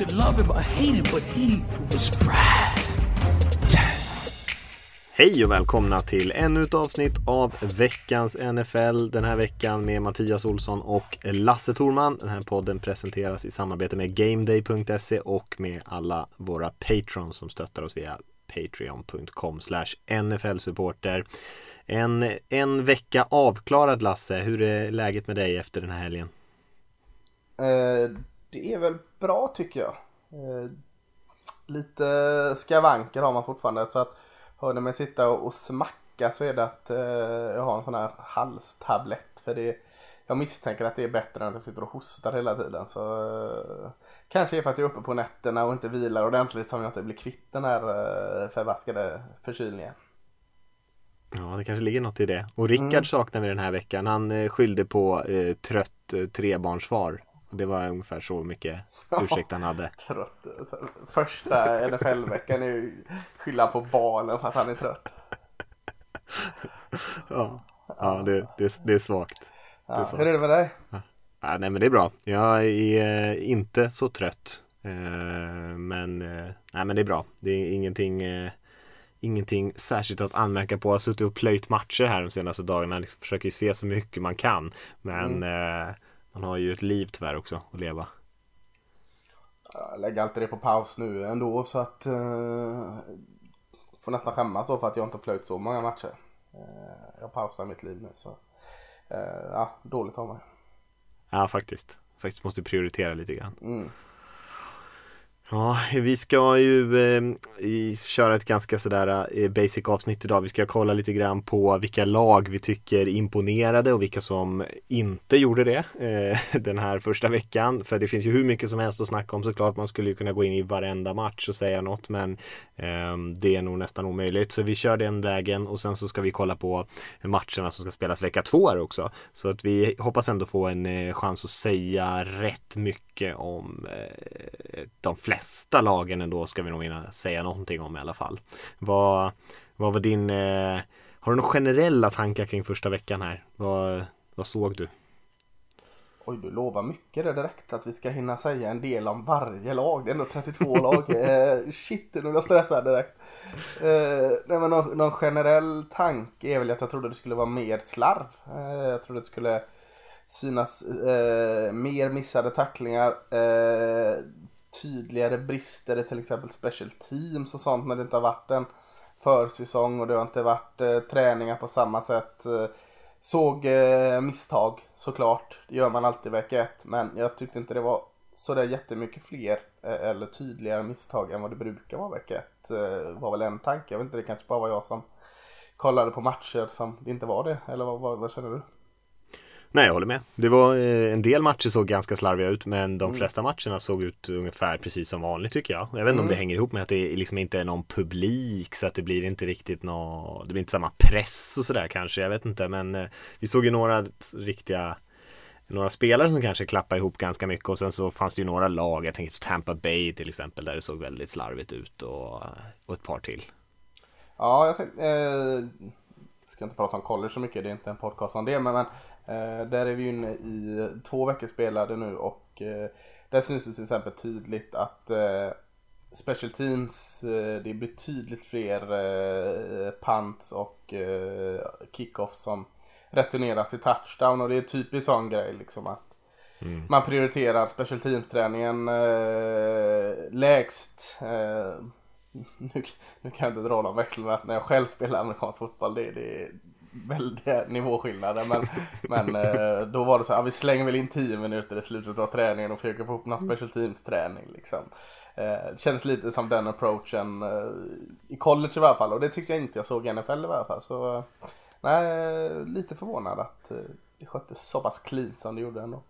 Could love him or hate him, but he was Brad. Hej och välkomna till ännu ett avsnitt av veckans NFL. Den här veckan med Mattias Olsson och Lasse Thorman. Den här podden presenteras i samarbete med GameDay.se och med alla våra patrons som stöttar oss via patreon.com nfl-supporter. En, en vecka avklarad Lasse, hur är läget med dig efter den här helgen? Eh, det är väl bra tycker jag. Eh, lite skavanker har man fortfarande så att hör ni mig sitta och, och smacka så är det att eh, jag har en sån här halstablett för det jag misstänker att det är bättre än att jag sitter och hostar hela tiden så eh, kanske är för att jag är uppe på nätterna och inte vilar ordentligt som jag inte blir kvitt den här förbaskade förkylningen. Ja, det kanske ligger något i det. Och Rickard mm. saknar vi den här veckan. Han skyllde på eh, trött trebarnsfar. Det var ungefär så mycket ursäkt han hade. trött. Första NFL-veckan är ju skylla på barnen för att han är trött. ja, ja det, det, det är svagt. Ja, det är svagt. Hur är det med dig? Ja, nej men det är bra. Jag är inte så trött. Men, nej, men det är bra. Det är ingenting ingenting särskilt att anmärka på. Jag har suttit och plöjt matcher här de senaste dagarna. Liksom försöker ju se så mycket man kan. Men mm. Man har ju ett liv tyvärr också att leva. Jag lägger alltid det på paus nu ändå så att eh, får nästan skämmas då för att jag inte plöjt så många matcher. Eh, jag pausar mitt liv nu så eh, ja, dåligt av mig. Ja faktiskt. Faktiskt måste prioritera lite grann. Mm. Ja, vi ska ju eh, köra ett ganska sådär eh, basic avsnitt idag. Vi ska kolla lite grann på vilka lag vi tycker imponerade och vilka som inte gjorde det eh, den här första veckan. För det finns ju hur mycket som helst att snacka om såklart. Man skulle ju kunna gå in i varenda match och säga något men ehm, det är nog nästan omöjligt. Så vi kör den vägen och sen så ska vi kolla på matcherna som ska spelas vecka två här också. Så att vi hoppas ändå få en eh, chans att säga rätt mycket om eh, de flesta bästa lagen ändå ska vi nog hinna säga någonting om i alla fall. Vad, vad var din, eh, har du några generella tankar kring första veckan här? Vad, vad såg du? Oj, du lovar mycket det direkt att vi ska hinna säga en del om varje lag. Det är ändå 32 lag. Eh, shit, nu blir jag stressad direkt. Eh, nej, men någon, någon, generell tanke är väl att jag trodde det skulle vara mer slarv. Eh, jag trodde det skulle synas eh, mer missade tacklingar. Eh, tydligare brister i till exempel special teams och sånt när det inte har varit en försäsong och det har inte varit eh, träningar på samma sätt. Eh, såg eh, misstag såklart, det gör man alltid vecka ett. Men jag tyckte inte det var sådär jättemycket fler eh, eller tydligare misstag än vad det brukar vara vecka ett. Eh, var väl en tanke, jag vet inte, det kanske bara var jag som kollade på matcher som det inte var det. Eller vad, vad, vad känner du? Nej, jag håller med. Det var eh, en del matcher såg ganska slarviga ut, men de mm. flesta matcherna såg ut ungefär precis som vanligt tycker jag. Jag vet inte mm. om det hänger ihop med att det liksom inte är någon publik så att det blir inte riktigt nå, det blir inte samma press och sådär kanske. Jag vet inte, men eh, vi såg ju några riktiga några spelare som kanske klappade ihop ganska mycket och sen så fanns det ju några lag, jag tänker på Tampa Bay till exempel, där det såg väldigt slarvigt ut och, och ett par till. Ja, jag tänkte, eh, ska inte prata om college så mycket, det är inte en podcast om det, men, men där är vi inne i två veckor spelade nu och eh, där syns det till exempel tydligt att eh, Special Teams, det blir tydligt fler punts och kickoffs som returneras i touchdown och det är typiskt sån grej liksom att mm. man prioriterar Special Teams-träningen lägst. Nu, nu, kan jag inte dra växel med att när jag själv spelar amerikansk fotboll det, det, väldiga nivåskillnader. Men, men eh, då var det så här, vi slänger väl in 10 minuter i slutet av träningen och försöker få upp någon special teams träning liksom. Eh, kändes lite som den approachen eh, i college i varje fall och det tyckte jag inte jag såg i NFL i varje fall. Så nej, lite förvånad att det sköttes så pass clean som det gjorde ändå.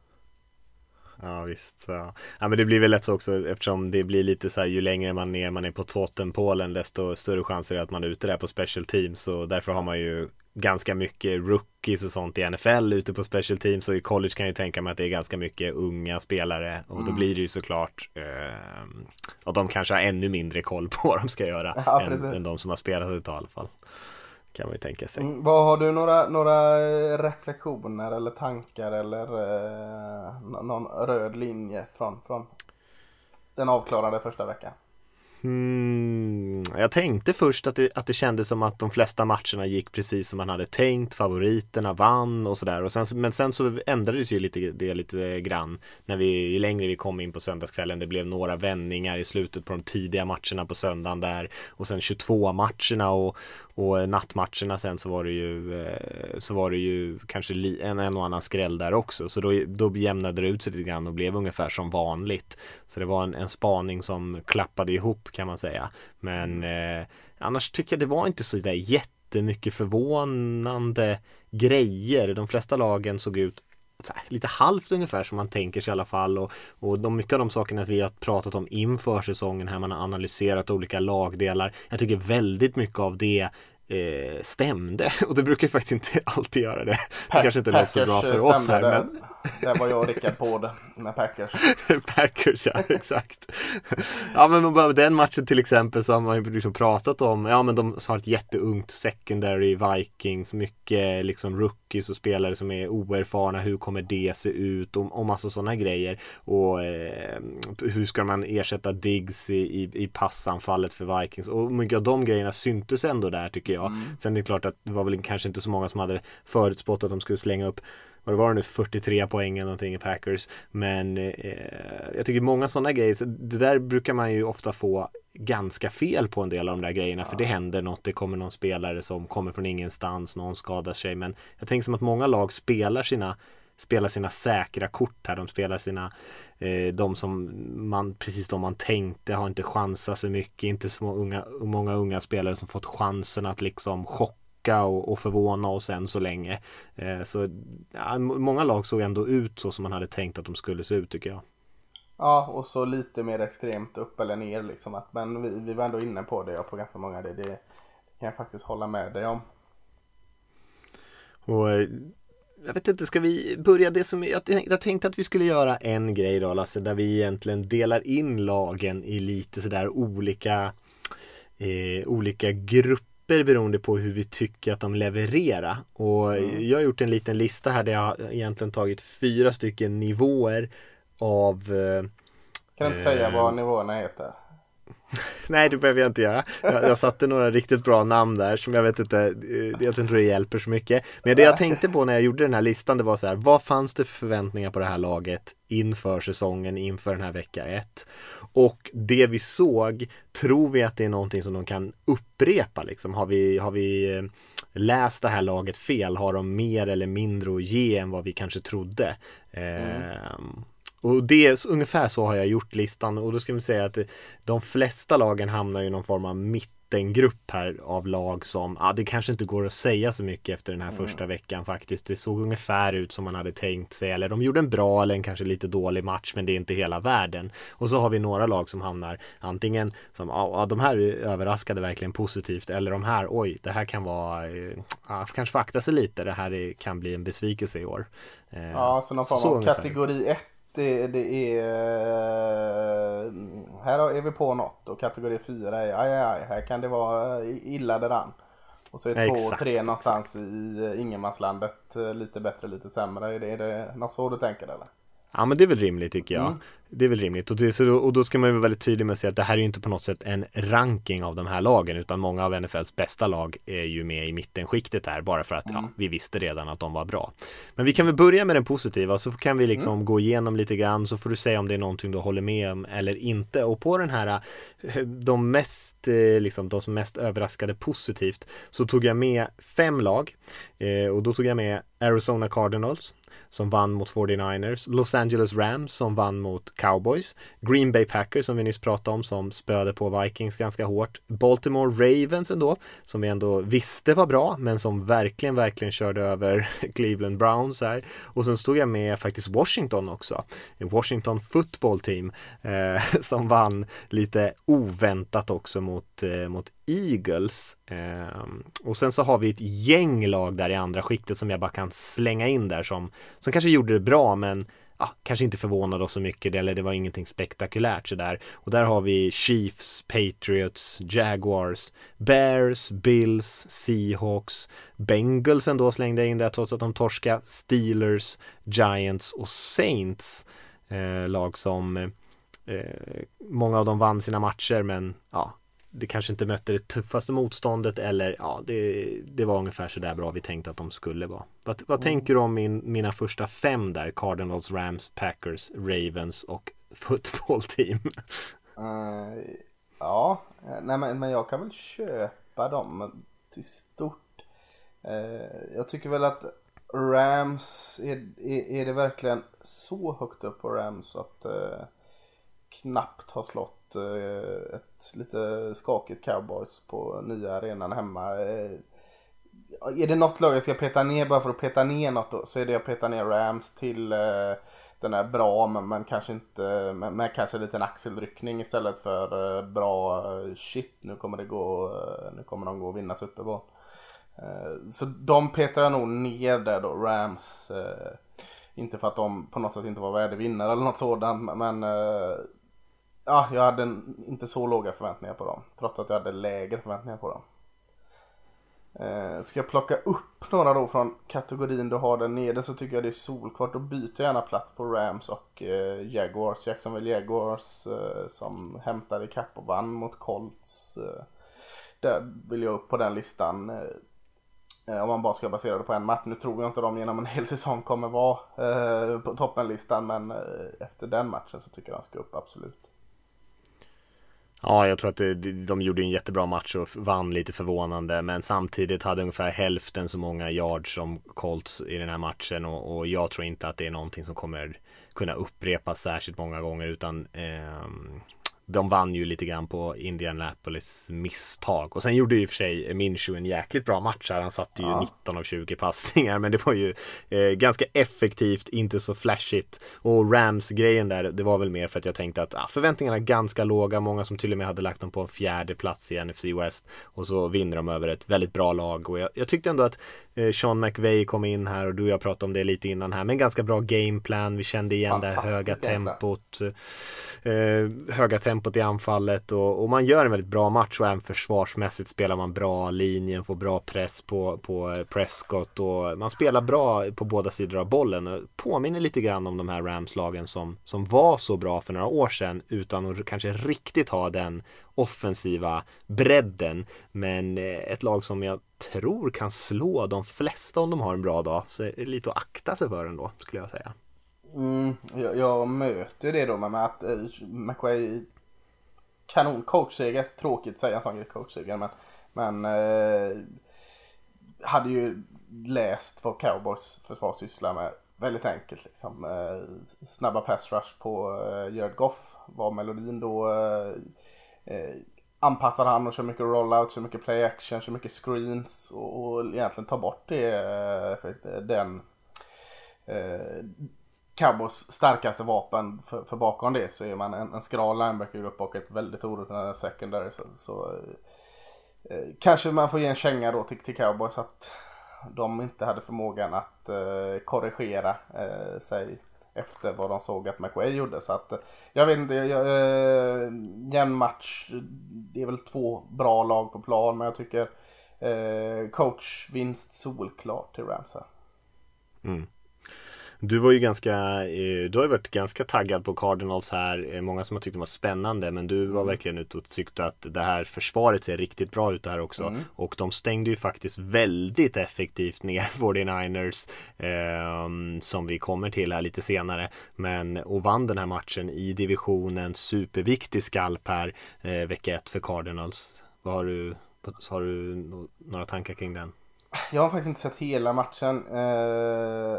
Ja visst. Så. Ja men det blir väl lätt så också eftersom det blir lite så här ju längre man ner man är på totempålen desto större chanser är det att man är ute där på special teams och därför har man ju ganska mycket rookies och sånt i NFL ute på special teams och i college kan jag tänka mig att det är ganska mycket unga spelare och då mm. blir det ju såklart eh, och de kanske har ännu mindre koll på vad de ska göra ja, än, än, de som har spelat ett tag i alla fall. Kan man ju tänka sig. Mm, vad har du några, några reflektioner eller tankar eller eh, någon röd linje från, från den avklarade första veckan? Hmm. jag tänkte först att det, att det kändes som att de flesta matcherna gick precis som man hade tänkt. Favoriterna vann och sådär. men sen så ändrades ju lite, det lite grann när vi, ju längre vi kom in på söndagskvällen. Det blev några vändningar i slutet på de tidiga matcherna på söndagen där. Och sen 22 matcherna och, och nattmatcherna sen så var det ju eh, Så var det ju kanske en, en och annan skräll där också. Så då, då jämnade det ut sig lite grann och blev ungefär som vanligt. Så det var en, en spaning som klappade ihop kan man säga. Men eh, annars tycker jag det var inte så där jättemycket förvånande grejer. De flesta lagen såg ut här, lite halvt ungefär som man tänker sig i alla fall. Och, och de, mycket av de sakerna vi har pratat om inför säsongen här man har analyserat olika lagdelar. Jag tycker väldigt mycket av det eh, stämde och det brukar faktiskt inte alltid göra det. Det kanske inte låter så bra för oss här. Men... det var jag och Rickard på det med Packers. Packers, ja exakt. ja men den matchen till exempel så har man ju liksom pratat om, ja men de har ett jätteungt secondary Vikings, mycket liksom rookies och spelare som är oerfarna, hur kommer det se ut och, och massa sådana grejer. Och eh, hur ska man ersätta Diggs i, i, i passanfallet för Vikings och mycket av de grejerna syntes ändå där tycker jag. Mm. Sen är det klart att det var väl kanske inte så många som hade förutspått att de skulle slänga upp vad det var nu 43 poäng eller någonting i Packers. Men eh, jag tycker många sådana grejer, det där brukar man ju ofta få ganska fel på en del av de där grejerna för det händer något, det kommer någon spelare som kommer från ingenstans, någon skadar sig men jag tänker som att många lag spelar sina spelar sina säkra kort här. De spelar sina, eh, de som man, precis de man tänkte har inte chansat så mycket. Inte så unga, många unga spelare som fått chansen att liksom chocka och, och förvåna oss än så länge. Eh, så ja, många lag såg ändå ut så som man hade tänkt att de skulle se ut tycker jag. Ja, och så lite mer extremt upp eller ner liksom. Att, men vi, vi var ändå inne på det och på ganska många. Det, det kan jag faktiskt hålla med dig om. Och eh, jag vet inte, ska vi börja det som jag, jag tänkte att vi skulle göra en grej då Lasse, där vi egentligen delar in lagen i lite sådär olika eh, olika grupper beroende på hur vi tycker att de levererar. Och mm. jag har gjort en liten lista här där jag egentligen tagit fyra stycken nivåer av eh, Kan du inte säga eh, vad nivåerna heter? Nej, det behöver jag inte göra. Jag, jag satte några riktigt bra namn där som jag vet inte, eh, jag tror det hjälper så mycket. Men det jag tänkte på när jag gjorde den här listan, det var så här, vad fanns det för förväntningar på det här laget inför säsongen, inför den här vecka ett? Och det vi såg, tror vi att det är någonting som de kan upprepa liksom? Har vi, har vi eh, läst det här laget fel? Har de mer eller mindre att ge än vad vi kanske trodde? Mm. Ehm, och det, ungefär så har jag gjort listan och då ska vi säga att de flesta lagen hamnar i någon form av mitt mittengrupp här av lag som, ja det kanske inte går att säga så mycket efter den här mm. första veckan faktiskt. Det såg ungefär ut som man hade tänkt sig eller de gjorde en bra eller en kanske lite dålig match men det är inte hela världen. Och så har vi några lag som hamnar antingen som, ja de här överraskade verkligen positivt eller de här, oj det här kan vara, ja, kanske får akta sig lite, det här kan bli en besvikelse i år. Ja, så någon form av kategori 1 det, det är... Här är vi på något och kategori 4 är aj, aj, aj här kan det vara illa däran. Och så är två och tre någonstans i ingenmanslandet lite bättre, lite sämre. Är det, är det något så du tänker eller? Ja men det är väl rimligt tycker jag. Mm. Det är väl rimligt och, det, så, och då ska man ju vara väldigt tydlig med att säga att det här är ju inte på något sätt en ranking av de här lagen utan många av NFLs bästa lag är ju med i mittenskiktet här bara för att mm. ja, vi visste redan att de var bra. Men vi kan väl börja med den positiva så kan vi liksom mm. gå igenom lite grann så får du säga om det är någonting du håller med om eller inte och på den här eh, de mest eh, liksom de som mest överraskade positivt så tog jag med fem lag eh, och då tog jag med Arizona Cardinals som vann mot 49ers, Los Angeles Rams som vann mot Cowboys, Green Bay Packers som vi nyss pratade om som spöade på Vikings ganska hårt, Baltimore Ravens ändå som vi ändå visste var bra men som verkligen, verkligen körde över Cleveland Browns här. Och sen stod jag med faktiskt Washington också, Washington Football Team eh, som vann lite oväntat också mot, eh, mot Eagles. Eh, och sen så har vi ett gäng lag där i andra skiktet som jag bara kan slänga in där som, som kanske gjorde det bra men ja, kanske inte förvånade oss så mycket eller det var ingenting spektakulärt sådär. Och där har vi Chiefs, Patriots, Jaguars, Bears, Bills, Seahawks, Bengals ändå slängde jag in där trots att de torska, Steelers, Giants och Saints. Eh, lag som eh, många av dem vann sina matcher men ja, det kanske inte mötte det tuffaste motståndet eller ja, det, det var ungefär så där bra vi tänkte att de skulle vara. Vad, vad mm. tänker du om min, mina första fem där? Cardinals, Rams, Packers, Ravens och football team? Uh, ja, nej men, men jag kan väl köpa dem till stort. Uh, jag tycker väl att Rams, är, är, är, det verkligen så högt upp på Rams att uh, knappt har slått Eh, ett lite skakigt cowboys på nya arenan hemma. Eh, är det något lag jag ska peta ner bara för att peta ner något då, så är det att peta ner Rams till eh, den är bra men, men kanske inte men, men kanske en liten axelryckning istället för bra shit nu kommer det gå nu kommer de gå och vinna Super Bowl. Så de petar jag nog ner där då, Rams. Inte för att de på något sätt inte var värdevinnare eller något sådant men ja, jag hade inte så låga förväntningar på dem. Trots att jag hade lägre förväntningar på dem. Eh, ska jag plocka upp några då från kategorin du har där nere så tycker jag det är solklart. Då byter jag gärna plats på Rams och eh, Jaguars. Jacksonville Jaguars eh, som hämtade ikapp och vann mot Colts. Eh, där vill jag upp på den listan. Eh, eh, om man bara ska basera det på en match. Nu tror jag inte de genom en hel säsong kommer vara eh, på toppenlistan men eh, efter den matchen så tycker jag de ska upp absolut. Ja, jag tror att det, de gjorde en jättebra match och vann lite förvånande men samtidigt hade ungefär hälften så många yards som Colts i den här matchen och, och jag tror inte att det är någonting som kommer kunna upprepas särskilt många gånger utan eh, de vann ju lite grann på Indianapolis misstag och sen gjorde ju i och för sig Minshew en jäkligt bra match här. Han satte ju ja. 19 av 20 passningar men det var ju eh, ganska effektivt, inte så flashigt och Rams grejen där, det var väl mer för att jag tänkte att ah, förväntningarna är ganska låga. Många som till och med hade lagt dem på en fjärde plats i NFC West och så vinner de över ett väldigt bra lag och jag, jag tyckte ändå att Sean McVay kom in här och du och jag pratade om det lite innan här, men ganska bra gameplan. Vi kände igen det höga tempot, eh, höga tempot tempot i anfallet och, och, man gör en väldigt bra match och även försvarsmässigt spelar man bra. Linjen får bra press på, på eh, Prescott och man spelar bra på båda sidor av bollen. Påminner lite grann om de här Rams-lagen som, som var så bra för några år sedan utan att kanske riktigt ha den offensiva bredden. Men eh, ett lag som jag tror kan slå de flesta om de har en bra dag. Så det är lite att akta sig för ändå skulle jag säga. Mm, jag, jag möter det då med att eh, McWay kanon coachseger. Tråkigt att säga en sån grej coachseger men, men eh, hade ju läst vad cowboys försvar sysslar med. Väldigt enkelt liksom. Eh, snabba pass rush på eh, Jared Goff var melodin då. Eh, eh anpassar han och kör mycket rollout, kör mycket play action, kör mycket screens och, och egentligen tar bort det, eh, den eh, Cowboys starkaste vapen för, för bakom det så är man en, en skral linebackergrupp och ett väldigt orutinerat secondary. Så, så eh, kanske man får ge en känga då till, till Cowboys att de inte hade förmågan att eh, korrigera eh, sig efter vad de såg att McWay gjorde. Så att jag vet inte, jag, eh, jämn match. Det är väl två bra lag på plan men jag tycker eh, coachvinst solklart till Rams här. Mm. Du var ju ganska, eh, du har ju varit ganska taggad på Cardinals här. Eh, många som har tyckt det var spännande men du var mm. verkligen ute och tyckte att det här försvaret ser riktigt bra ut här också. Mm. Och de stängde ju faktiskt väldigt effektivt ner 49ers eh, som vi kommer till här lite senare. Men och vann den här matchen i divisionen. Superviktig skalp här eh, vecka ett för Cardinals. Vad har du, har du några tankar kring den? Jag har faktiskt inte sett hela matchen. Eh,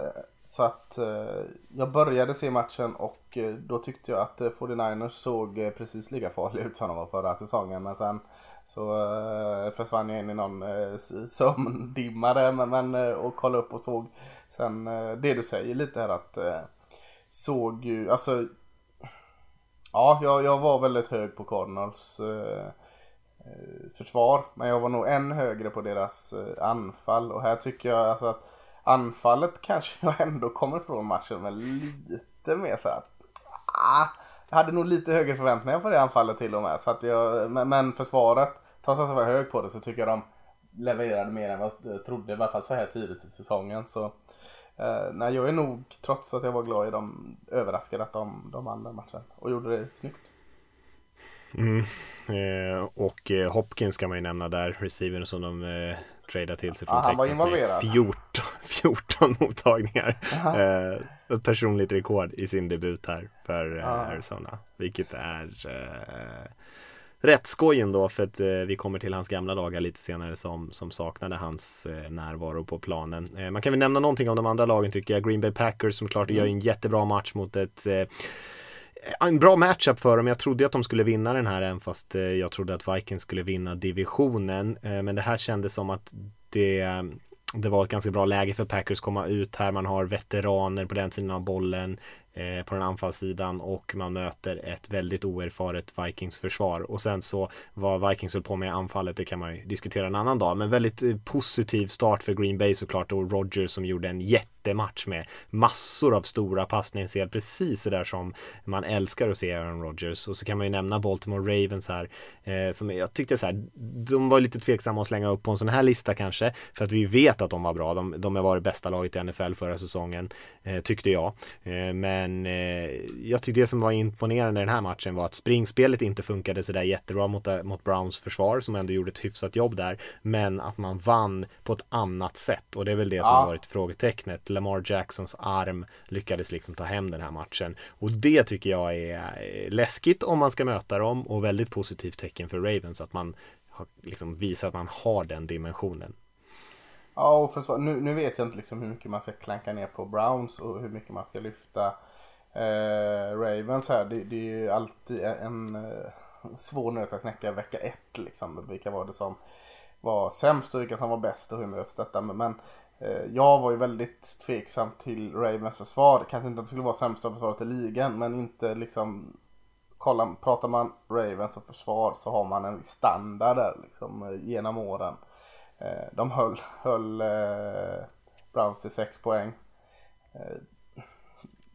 så att eh, jag började se matchen och eh, då tyckte jag att eh, 49ers såg eh, precis lika farliga ut som de var förra säsongen. Men sen så eh, försvann jag in i någon eh, sömndimma där men, men, eh, och kollade upp och såg sen eh, det du säger lite här att eh, såg ju, alltså Ja, jag, jag var väldigt hög på Cardinals eh, eh försvar. Men jag var nog än högre på deras eh, anfall. Och här tycker jag alltså att anfallet kanske jag ändå kommer från matchen med lite mer så här. Ah, jag hade nog lite högre förväntningar på det anfallet till och med. Så att jag, men, försvaret, trots att jag var hög på det så tycker jag de levererade mer än vad jag trodde. I alla fall så här tidigt i säsongen. Så eh, nej, jag är nog, trots att jag var glad i dem, överraskad att de, de vann den matchen. Och gjorde det snyggt. Eh, och eh, Hopkins ska man ju nämna där, receivern som de eh, tradade till sig från Ja, han var involverad. 14, 14 mottagningar. Eh, ett personligt rekord i sin debut här för eh. Arizona. Vilket är eh, rätt skoj ändå för att eh, vi kommer till hans gamla dagar lite senare som, som saknade hans eh, närvaro på planen. Eh, man kan väl nämna någonting om de andra lagen tycker jag. Green Bay Packers som klart gör en jättebra match mot ett eh, en bra matchup för dem. Jag trodde att de skulle vinna den här även fast eh, jag trodde att Vikings skulle vinna divisionen. Eh, Men det här kändes som att det det var ett ganska bra läge för Packers att komma ut här. Man har veteraner på den sidan av bollen eh, på den anfallssidan och man möter ett väldigt oerfaret Vikings försvar. Och sen så vad Vikings höll på med i anfallet, det kan man ju diskutera en annan dag. Men väldigt eh, positiv start för Green Bay såklart och Rogers som gjorde en jättematch med massor av stora passningsspel. Precis det där som man älskar att se Aaron Rodgers. Och så kan man ju nämna Baltimore Ravens här. Eh, som jag tyckte så här, de var lite tveksamma att slänga upp på en sån här lista kanske. För att vi vet att de var bra. De, de har varit bästa laget i NFL förra säsongen. Eh, tyckte jag. Eh, men eh, jag tyckte det som var imponerande i den här matchen var att springspelet inte funkade sådär jättebra mot, eh, mot Browns försvar som ändå gjorde ett hyfsat jobb där. Men att man vann på ett annat sätt. Och det är väl det som Ja. har varit frågetecknet. Lamar Jacksons arm lyckades liksom ta hem den här matchen. Och det tycker jag är eh, läskigt om man ska möta dem och väldigt positivt tecken för Ravens att man har, liksom visar att man har den dimensionen. Ja, och försvar, nu, nu vet jag inte liksom hur mycket man ska klanka ner på Browns och hur mycket man ska lyfta eh, Ravens här. Det, det är ju alltid en eh, svår nöt att knäcka vecka ett liksom. Vilka var det som var sämst och vilka som var bäst och hur möts detta. Men, men eh, jag var ju väldigt tveksam till Ravens försvar. Kanske inte att det skulle vara sämsta försvaret i ligan men inte liksom kolla, pratar man Ravens och försvar så har man en viss standard där liksom genom åren. Eh, De höll, höll eh, Browns till 6 poäng. Eh,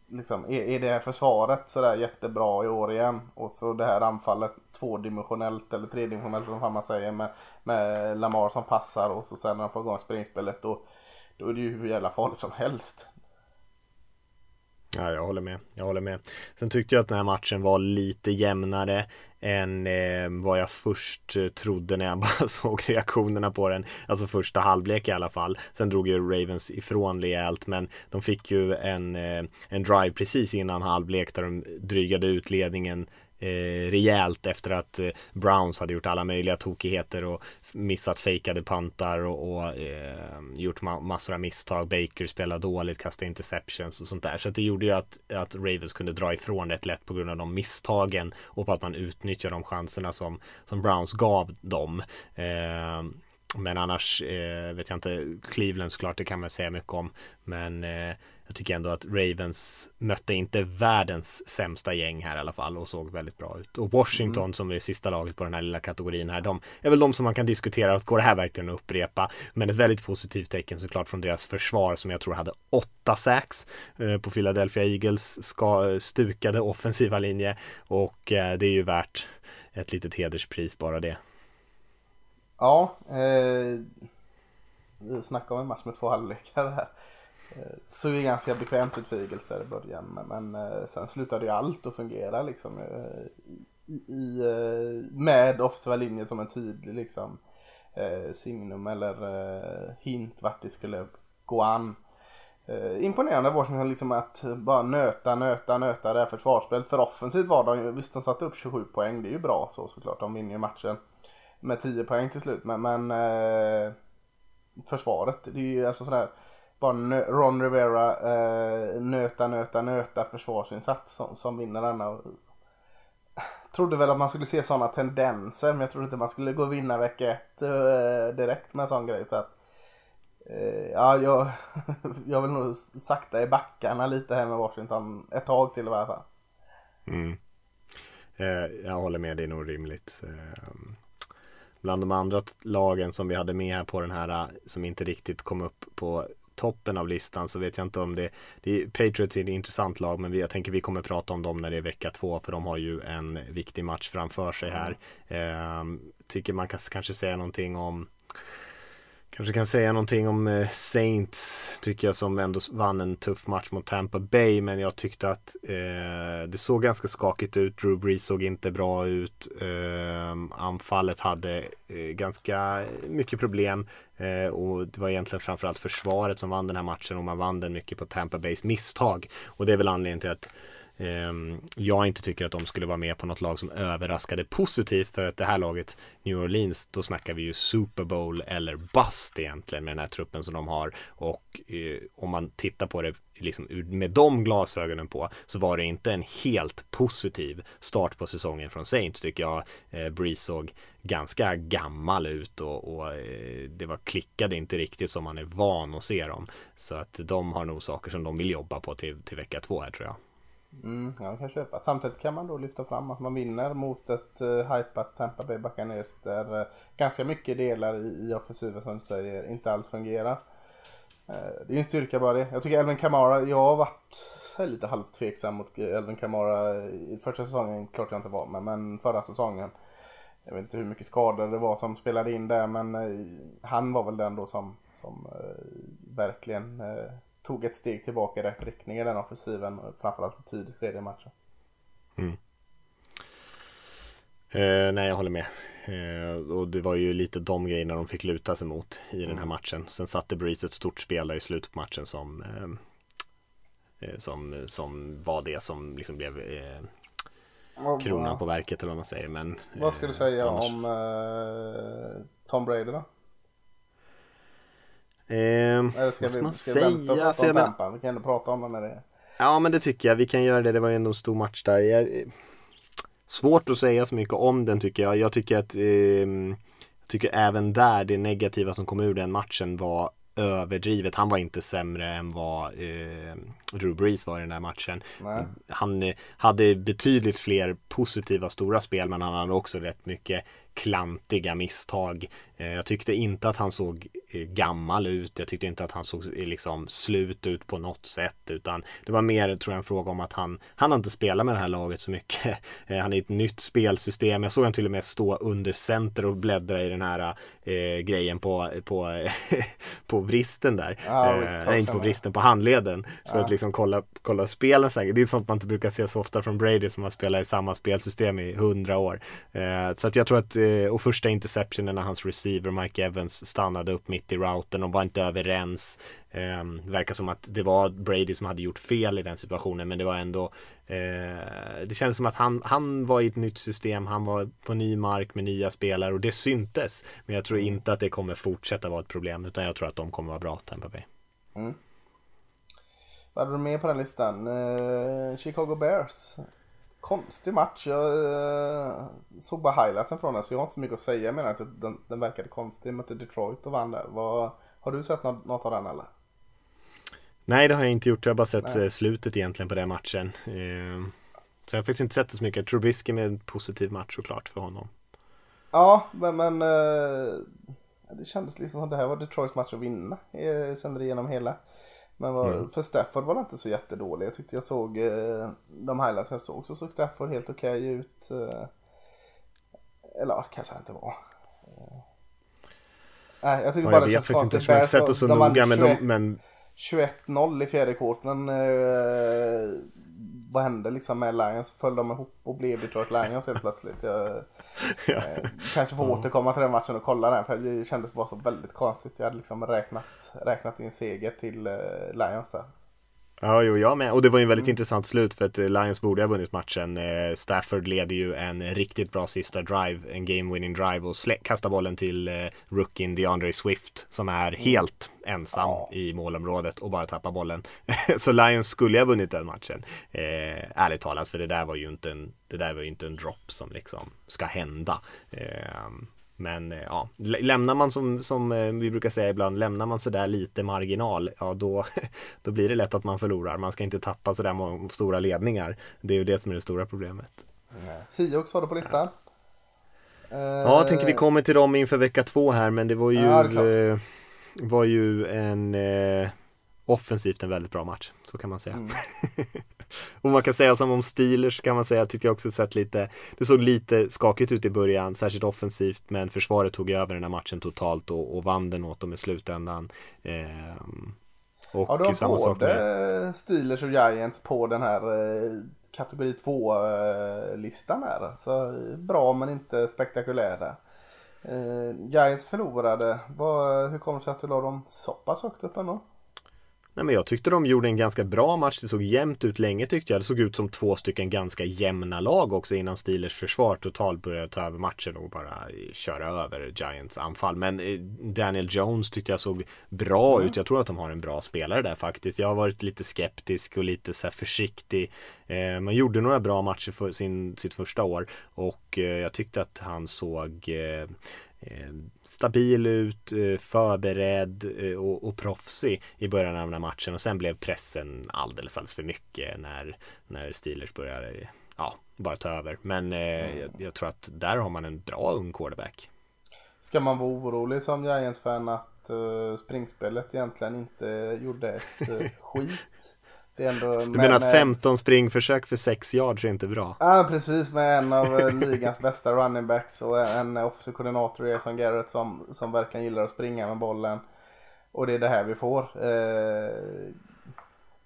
Liksom, är, är det här försvaret sådär jättebra i år igen? Och så det här anfallet tvådimensionellt eller tredimensionellt som man säger med, med Lamar som passar och så sen när han får igång springspelet då, då är det ju hur jävla farligt som helst. Ja, jag håller med. Jag håller med. Sen tyckte jag att den här matchen var lite jämnare än eh, vad jag först eh, trodde när jag bara såg reaktionerna på den. Alltså första halvlek i alla fall. Sen drog ju Ravens ifrån rejält, men de fick ju en, eh, en drive precis innan halvlek där de drygade ut ledningen eh, rejält efter att eh, Browns hade gjort alla möjliga tokigheter och missat fejkade pantar och, och eh, gjort ma- massor av misstag. Baker spelade dåligt, kastade interceptions och sånt där. Så det gjorde ju att, att Ravens kunde dra ifrån rätt lätt på grund av de misstagen och på att man utnyttjar de chanserna som, som Browns gav dem. Eh, men annars eh, vet jag inte, Cleveland såklart, det kan man säga mycket om. Men eh, jag tycker ändå att Ravens mötte inte världens sämsta gäng här i alla fall och såg väldigt bra ut. Och Washington som är det sista laget på den här lilla kategorin här, de är väl de som man kan diskutera att går det här verkligen att upprepa? Men ett väldigt positivt tecken såklart från deras försvar som jag tror hade åtta sacks eh, på Philadelphia Eagles ska, stukade offensiva linje och eh, det är ju värt ett litet hederspris bara det. Ja, eh, snacka om en match med två halvlekar här. Eh, Såg ju ganska bekvämt ut för Eagles där i början men, men eh, sen slutade ju allt att fungera liksom. Eh, I, i, med offensiva linjen som en tydlig liksom eh, signum eller eh, hint vart det skulle gå an. Eh, imponerande Washington liksom att bara nöta, nöta, nöta det här försvarsspelet. För offensivt var de ju, visst de satte upp 27 poäng, det är ju bra så såklart, de vinner ju matchen med 10 poäng till slut. Men, men eh, försvaret, det är ju alltså sådär bara Ron Rivera eh, nöta, nöta, nöta försvarsinsats som, som vinner denna. Trodde väl att man skulle se sådana tendenser men jag trodde inte man skulle gå och vinna vecka ett eh, direkt med en sån grej. Så att, eh, ja, jag, jag vill nog sakta i backarna lite här med Washington ett tag till i alla fall. Mm. Eh, jag håller med, det är nog rimligt. Eh, bland de andra lagen som vi hade med här på den här eh, som inte riktigt kom upp på toppen av listan så vet jag inte om det, det är, Patriots är ett intressant lag men jag tänker vi kommer prata om dem när det är vecka två för de har ju en viktig match framför sig här. Eh, tycker man kan kanske säga någonting om Kanske kan säga någonting om eh, Saints tycker jag som ändå vann en tuff match mot Tampa Bay men jag tyckte att eh, det såg ganska skakigt ut. Drew Brees såg inte bra ut. Eh, anfallet hade eh, ganska mycket problem eh, och det var egentligen framförallt försvaret som vann den här matchen och man vann den mycket på Tampa Bays misstag och det är väl anledningen till att Ehm, jag inte tycker att de skulle vara med på något lag som överraskade positivt för att det här laget New Orleans, då snackar vi ju Super Bowl eller bust egentligen med den här truppen som de har och eh, om man tittar på det liksom med de glasögonen på så var det inte en helt positiv start på säsongen från Saints tycker jag. Eh, Breeze såg ganska gammal ut och, och eh, det var klickade inte riktigt som man är van att se dem. Så att de har nog saker som de vill jobba på till, till vecka två här tror jag. Mm, ja, jag kan köpa. Samtidigt kan man då lyfta fram att man vinner mot ett uh, hypat Tampa Bay Buccaneers där uh, ganska mycket delar i, i offensiven som du säger inte alls fungerar. Uh, det är en styrka bara det. Jag tycker Elvin Kamara, jag har varit så lite halvt tveksam mot Elvin Kamara i första säsongen, klart jag inte var med, men förra säsongen. Jag vet inte hur mycket skador det var som spelade in där men han var väl den då som, som verkligen tog ett steg tillbaka i rätt riktning i den offensiven. Framförallt på tidigt skede i matchen. Mm. Eh, nej, jag håller med. Eh, och det var ju lite de grejerna de fick luta sig mot i den här mm. matchen. Sen satte Breeze ett stort spel där i slutet på matchen som eh, eh som, som var det som liksom blev eh, kronan på verket eller vad man säger. Men, vad ska du eh, säga annars... om Tom Brady då? Eh, vad ska, vi, man ska säga? Vänta alltså, men... Tampa? vi kan ändå prata om det när det. Ja men det tycker jag. Vi kan göra det. Det var ju ändå en stor match där. Jag, svårt att säga så mycket om den tycker jag. Jag tycker att eh, jag tycker även där det negativa som kom ur den matchen var överdrivet. Han var inte sämre än vad eh, Drew Brees var i den här matchen. Nej. Han eh, hade betydligt fler positiva stora spel men han hade också rätt mycket klantiga misstag. Eh, jag tyckte inte att han såg eh, gammal ut. Jag tyckte inte att han såg eh, liksom slut ut på något sätt utan det var mer tror jag en fråga om att han han har inte spelat med det här laget så mycket. Han är ett nytt spelsystem. Jag såg han till och med stå under center och bläddra i den här eh, grejen på på på vristen där. Ja, eh, nej, inte på vristen, på handleden. Ja. att liksom kolla, kolla spelen. Så det är sånt man inte brukar se så ofta från Brady som har spelat i samma spelsystem i hundra år. Eh, så att jag tror att Eh, och första interceptionen när hans receiver Mike Evans stannade upp mitt i routern och var inte överens. Eh, verkar som att det var Brady som hade gjort fel i den situationen men det var ändå eh, Det kändes som att han, han var i ett nytt system, han var på ny mark med nya spelare och det syntes. Men jag tror inte att det kommer fortsätta vara ett problem utan jag tror att de kommer vara bra Tampa Bay. Mm. Vad hade du med på den listan? Eh, Chicago Bears konstig match. Jag uh, såg bara highlightsen från den så jag har inte så mycket att säga. Jag menar att den, den verkade konstig. Mötte Detroit och vann där. Vad, har du sett något, något av den eller? Nej det har jag inte gjort. Jag har bara sett Nej. Eh, slutet egentligen på den matchen. Uh, så jag har faktiskt inte sett det så mycket. Trubisky med en positiv match såklart för honom. Ja men, men uh, det kändes liksom som det här var Detroits match att vinna. Jag kände det genom hela. Men var, mm. för Stafford var det inte så jättedålig. Jag tyckte jag såg eh, de highlights jag såg så såg Stafford helt okej okay ut. Eh, eller kanske inte var. Eh, nej, jag tycker ja, bara jag det känns konstigt. Inte, jag det så noga men de, men... 21-0 i fjärde kvarten. Eh, vad hände liksom med Lions? Föll de ihop och blev Detroit Lions helt plötsligt? Jag, ja. eh, kanske får återkomma till den matchen och kolla den för det kändes bara så väldigt konstigt. Jag hade liksom räknat, räknat in seger till eh, Lions där. Ja, jo, jag med. Och det var ju en väldigt mm. intressant slut för att Lions borde ha vunnit matchen. Eh, Stafford leder ju en riktigt bra sista drive, en game winning drive och kastar bollen till eh, rookien DeAndre Swift som är mm. helt ensam ja. i målområdet och bara tappar bollen. Så Lions skulle ha vunnit den matchen. Eh, ärligt talat, för det där var ju inte en, det där var inte en drop som liksom ska hända. Eh, men eh, ja, lämnar man som, som eh, vi brukar säga ibland, lämnar man sådär lite marginal, ja då, då blir det lätt att man förlorar. Man ska inte tappa sådär stora ledningar. Det är ju det som är det stora problemet. Sioux har du på listan? Ja, jag tänker vi kommer till dem inför vecka två här, men det var ju, ja, eh, var ju en eh, offensivt en väldigt bra match, så kan man säga. Mm. Och man kan säga som om Steelers kan man säga, tycker jag också sett lite, det såg lite skakigt ut i början, särskilt offensivt, men försvaret tog över den här matchen totalt och, och vann den åt dem i slutändan. Eh, och ja, du har både med... Steelers och Giants på den här eh, kategori 2-listan eh, här. Så bra men inte spektakulära. Eh, Giants förlorade. Vad, hur kommer det sig att du la dem så pass högt upp ändå? Nej, men jag tyckte de gjorde en ganska bra match. Det såg jämnt ut länge tyckte jag. Det såg ut som två stycken ganska jämna lag också innan Steelers försvar totalt började ta över matchen och bara köra över Giants anfall. Men eh, Daniel Jones tycker jag såg bra mm. ut. Jag tror att de har en bra spelare där faktiskt. Jag har varit lite skeptisk och lite så försiktig. Eh, man gjorde några bra matcher för sin, sitt första år och eh, jag tyckte att han såg Eh, stabil ut, eh, förberedd eh, och, och proffsig i början av den här matchen och sen blev pressen alldeles, alldeles för mycket när, när Steelers började ja, bara ta över. Men eh, jag, jag, tror att där har man en bra ung quarterback. Ska man vara orolig som Giants-fan att uh, springspelet egentligen inte gjorde ett uh, skit? Ändå, du menar att 15 springförsök för 6 yards är inte bra? Ja precis med en av eh, ligans bästa running backs och en offensiv koordinator Jason Garrett som, som verkligen gillar att springa med bollen. Och det är det här vi får. Eh,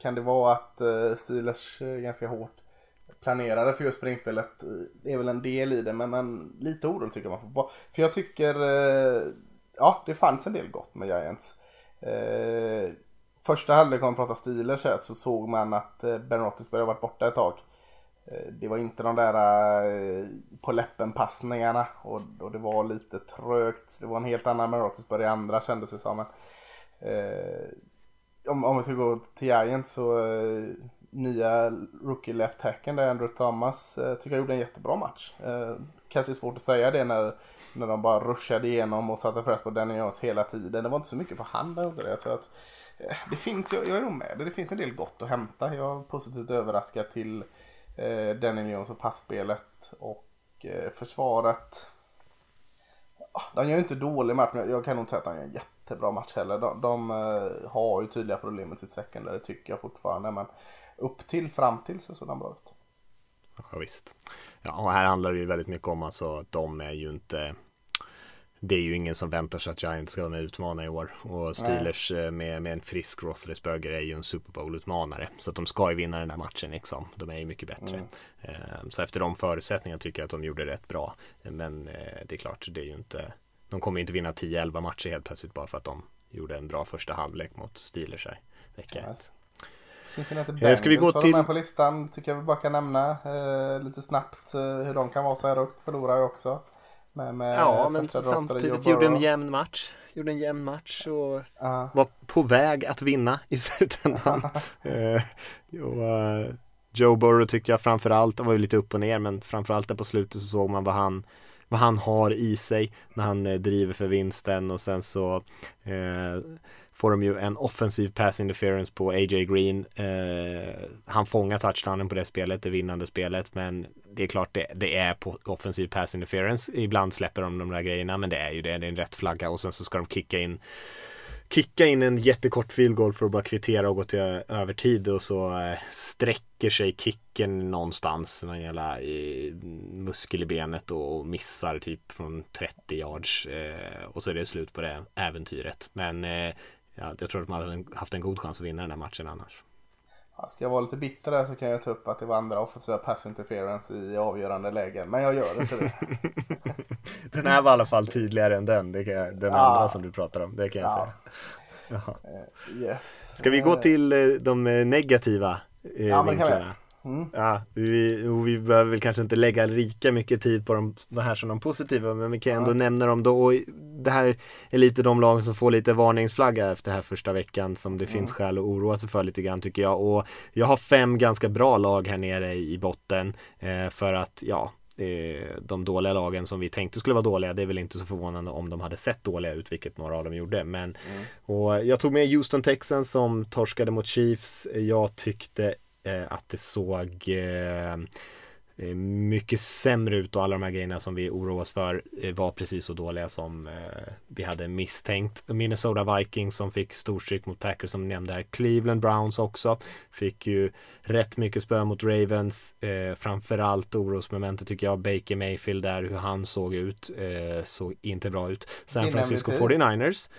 kan det vara att eh, Steelers ganska hårt planerade för just springspelet Det är väl en del i det men, men lite orolig tycker man. För jag tycker, eh, ja det fanns en del gott med Giants. Eh, första halvlek om man pratar Steelers här så såg man att eh, Ben Roethlisberger varit borta ett tag. Eh, det var inte de där eh, på läppen passningarna och, och det var lite trögt. Det var en helt annan Ben Roethlisberger i andra kändes det som. Men, eh, om, om vi ska gå till Giants så eh, nya rookie left-hacken, där Andrew Thomas eh, tycker jag gjorde en jättebra match. Eh, kanske svårt att säga det när, när de bara rushade igenom och satte press på Danny Jones hela tiden. Det var inte så mycket på hand under det. Jag tror att det finns, jag, jag är nog med det. finns en del gott att hämta. Jag är positivt överraskad till eh, Daniel Jones och passspelet och eh, försvaret. Ah, de gör ju inte dålig match men jag kan nog inte säga att de gör en jättebra match heller. De, de eh, har ju tydliga problem med sitt secondary tycker jag fortfarande. Men upp till, fram till så såg de bra ut. Ja visst. Ja och här handlar det ju väldigt mycket om alltså att de är ju inte det är ju ingen som väntar sig att Giants ska vara med och utmana i år. Och Steelers. Eh, med, med en frisk Roethlisberger är ju en Super Bowl-utmanare. Så att de ska ju vinna den här matchen liksom. De är ju mycket bättre. Mm. Eh, så efter de förutsättningarna tycker jag att de gjorde rätt bra. Men eh, det är klart, det är ju inte De kommer inte vinna 10-11 matcher helt plötsligt bara för att de gjorde en bra första halvlek mot Steelers här vecka 1. Yes. Cincinnati Bengals ska vi gå till... med på listan tycker jag vi bara kan nämna eh, lite snabbt eh, hur de kan vara så här högt. Förlorar ju också. Med, med ja, men samtidigt gjorde en jämn match. Gjorde en jämn match och uh. var på väg att vinna i slutändan. uh, och, Joe Burrow tycker jag framförallt, han var ju lite upp och ner men framförallt där på slutet så såg man vad han vad han har i sig när han eh, driver för vinsten och sen så eh, får de ju en offensiv pass interference på AJ Green. Eh, han fångar touchdownen på det spelet, det vinnande spelet, men det är klart det, det, är på offensiv pass interference. Ibland släpper de de där grejerna, men det är ju det, det är en rätt flagga och sen så ska de kicka in kicka in en jättekort field goal för att bara kvittera och gå till övertid och så eh, sträcker sig kicken någonstans, någon jävla i muskel i benet och missar typ från 30 yards eh, och så är det slut på det äventyret. Men eh, ja, jag tror att man hade haft en god chans att vinna den här matchen annars. Ja, ska jag vara lite bitter där så kan jag ta upp att det var andra offensiva pass interference i avgörande lägen. Men jag gör inte det. den här var i alla fall tydligare än den. Det kan jag, den ja. andra som du pratar om. Det kan jag ja. säga. Jaha. Eh, yes. Ska vi gå Eh, till eh, de negativa eh, Ja, men kan vi. vinklarna? Mm. Ja, vi, och vi behöver väl kanske inte lägga lika mycket tid på de, de här som de positiva men vi kan ändå Ja. nämna dem då. Och det här är lite de lagen som får lite varningsflagga efter här första veckan som det finns skäl att oroa sig för lite grann tycker jag. Och jag har fem ganska bra lag här nere i botten eh, för att ja de dåliga lagen som vi tänkte skulle vara dåliga, det är väl inte så förvånande om de hade sett dåliga ut, vilket några av dem gjorde. Men, och jag tog med Houston Texans som torskade mot Chiefs. Jag tyckte att det såg eh, eh, mycket sämre ut och alla de här grejerna som vi oroar oss för eh, var precis så dåliga som eh, vi hade misstänkt. Minnesota Vikings som fick storstryk mot Packers som nämnde här. Cleveland Browns också fick ju rätt mycket spö mot Ravens. Eh, framförallt orosmomentet tycker jag. Baker Mayfield där, hur han såg ut, eh, såg inte bra ut. San Francisco MVP. 49ers.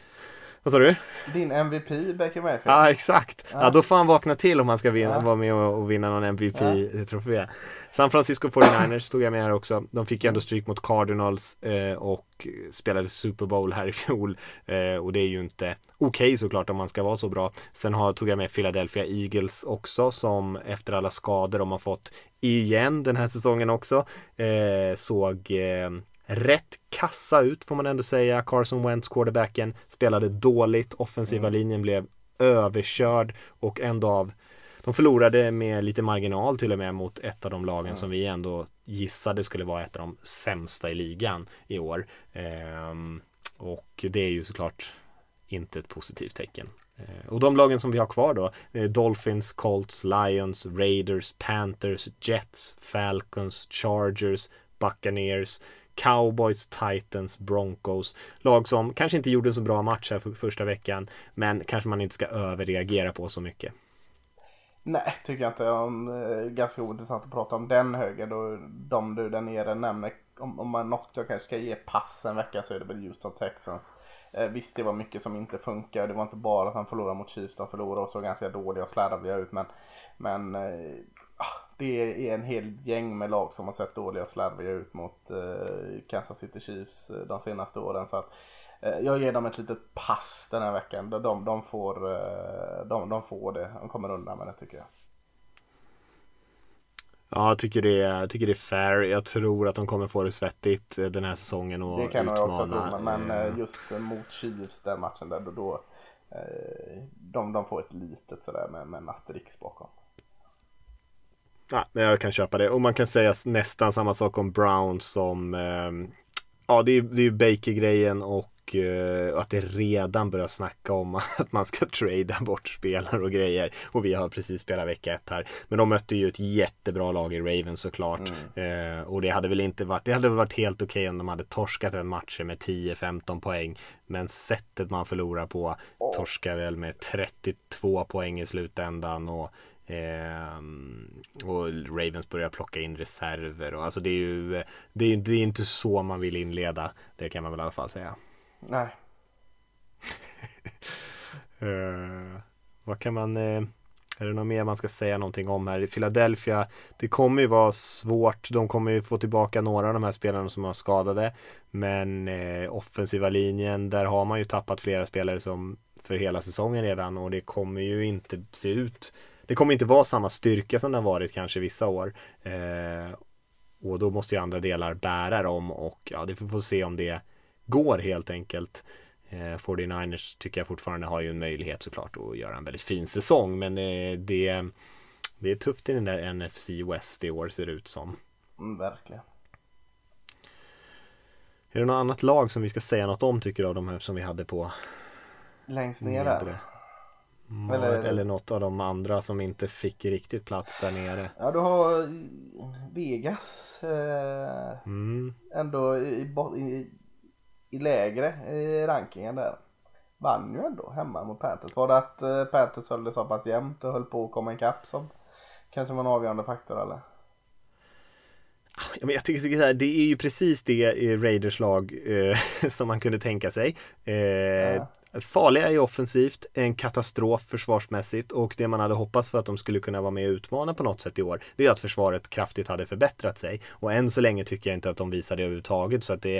Vad sa du? Din MVP, Baker Mayfield. Ja, exakt. Ja. Ja. då får han vakna till om han ska vinna, vara med och, och vinna någon MVP-trofé. San Francisco 49ers tog jag med här också. De fick ju ändå stryk mot Cardinals eh, och spelade Super Bowl här i fjol. Eh, och det är ju inte okej såklart om man ska vara så bra. Sen har, tog jag med Philadelphia Eagles också som efter alla skador de har fått igen den här säsongen också eh, såg eh, rätt kassa ut får man ändå säga. Carson Wentz, quarterbacken, spelade dåligt. Offensiva linjen blev överkörd och ändå av de förlorade med lite marginal till och med mot ett av de lagen som vi ändå gissade skulle vara ett av de sämsta i ligan i år. Ehm, och det är ju såklart inte ett positivt tecken. Eh, Och de lagen som vi har kvar då, eh, Dolphins, Colts, Lions, Raiders, Panthers, Jets, Falcons, Chargers, Buccaneers, Cowboys, Titans, Broncos. Lag som kanske inte gjorde en så bra match här för första veckan, men kanske man inte ska överreagera på så mycket. Nej, tycker jag inte. Det är eh, ganska ointressant att prata om den höger. Då, de du där nere nämner. Om, om man något jag kanske ska ge pass en vecka så är det väl Houston Texans. Eh, visst, det var mycket som inte funkar. Det var inte bara att han förlorade mot Chiefs. De förlorade och såg ganska dåliga och slarviga ut. Men, men eh, det är en hel gäng med lag som har sett dåliga och slarviga ut mot eh, Kansas City Chiefs eh, de senaste åren. Så att, eh, jag ger dem ett litet pass den här veckan. De, de, får, de, de får det. De kommer undan med det tycker jag. Ja, jag tycker det, jag tycker det är fair. Jag tror att de kommer få det svettigt den här säsongen och Det kan jag också utmana. tro. Men just mot Chiefs den matchen där då, då de, de får ett litet sådär med, med en asterisk bakom. Ja, jag kan köpa det. Och man kan säga nästan samma sak om Brown som ehm, Ja, det är, det är ju Baker-grejen och eh, att det redan börjar snacka om att man ska trada bort spelare och grejer. Och vi har precis spelat vecka ett här. Men de mötte ju ett jättebra lag i Ravens såklart. Eh, och det hade väl inte varit, det hade väl varit helt okej om de hade torskat en match med 10-15 poäng. Men sättet man förlorar på torskar väl med 32 poäng i slutändan. Och Ehm, och Ravens börjar plocka in reserver och alltså det är ju det är, det är inte så man vill inleda. Det kan man väl i alla fall säga. Nej, Eh, vad kan man eh, är det något mer man ska säga någonting om här? I Philadelphia, det kommer ju vara svårt. De kommer ju få tillbaka några av de här spelarna som var skadade. Men eh, offensiva linjen, där har man ju tappat flera spelare som för hela säsongen redan och det kommer ju inte se ut det kommer inte vara samma styrka som det har varit kanske vissa år. Eh, och då måste ju andra delar bära dem och ja, det får vi se om det går helt enkelt. Eh, 49ers tycker jag fortfarande har ju en möjlighet såklart att göra en väldigt fin säsong men eh, det, det är tufft i den där NFC West i år ser det ut som. mm, verkligen. Är det något annat lag som vi ska säga något om tycker du av de här som vi hade på Längst ner där. Eller- eller något av de andra som inte fick riktigt plats där nere. Ja, du har Vegas eh, Mm. ändå i, i, i lägre i rankingen där. Vann ju ändå hemma mot Panthers. Var det att eh, Panthers höll det så pass jämnt och höll på att komma ikapp som kanske var en avgörande faktor eller? Ja, men jag tycker så här, det är ju precis det i Raiders lag eh, som man kunde tänka sig. Eh, Ja. Farliga i offensivt, en katastrof försvarsmässigt och det man hade hoppats för att de skulle kunna vara med och utmana på något sätt i år det är att försvaret kraftigt hade förbättrat sig och än så länge tycker jag inte att de visar det överhuvudtaget så att det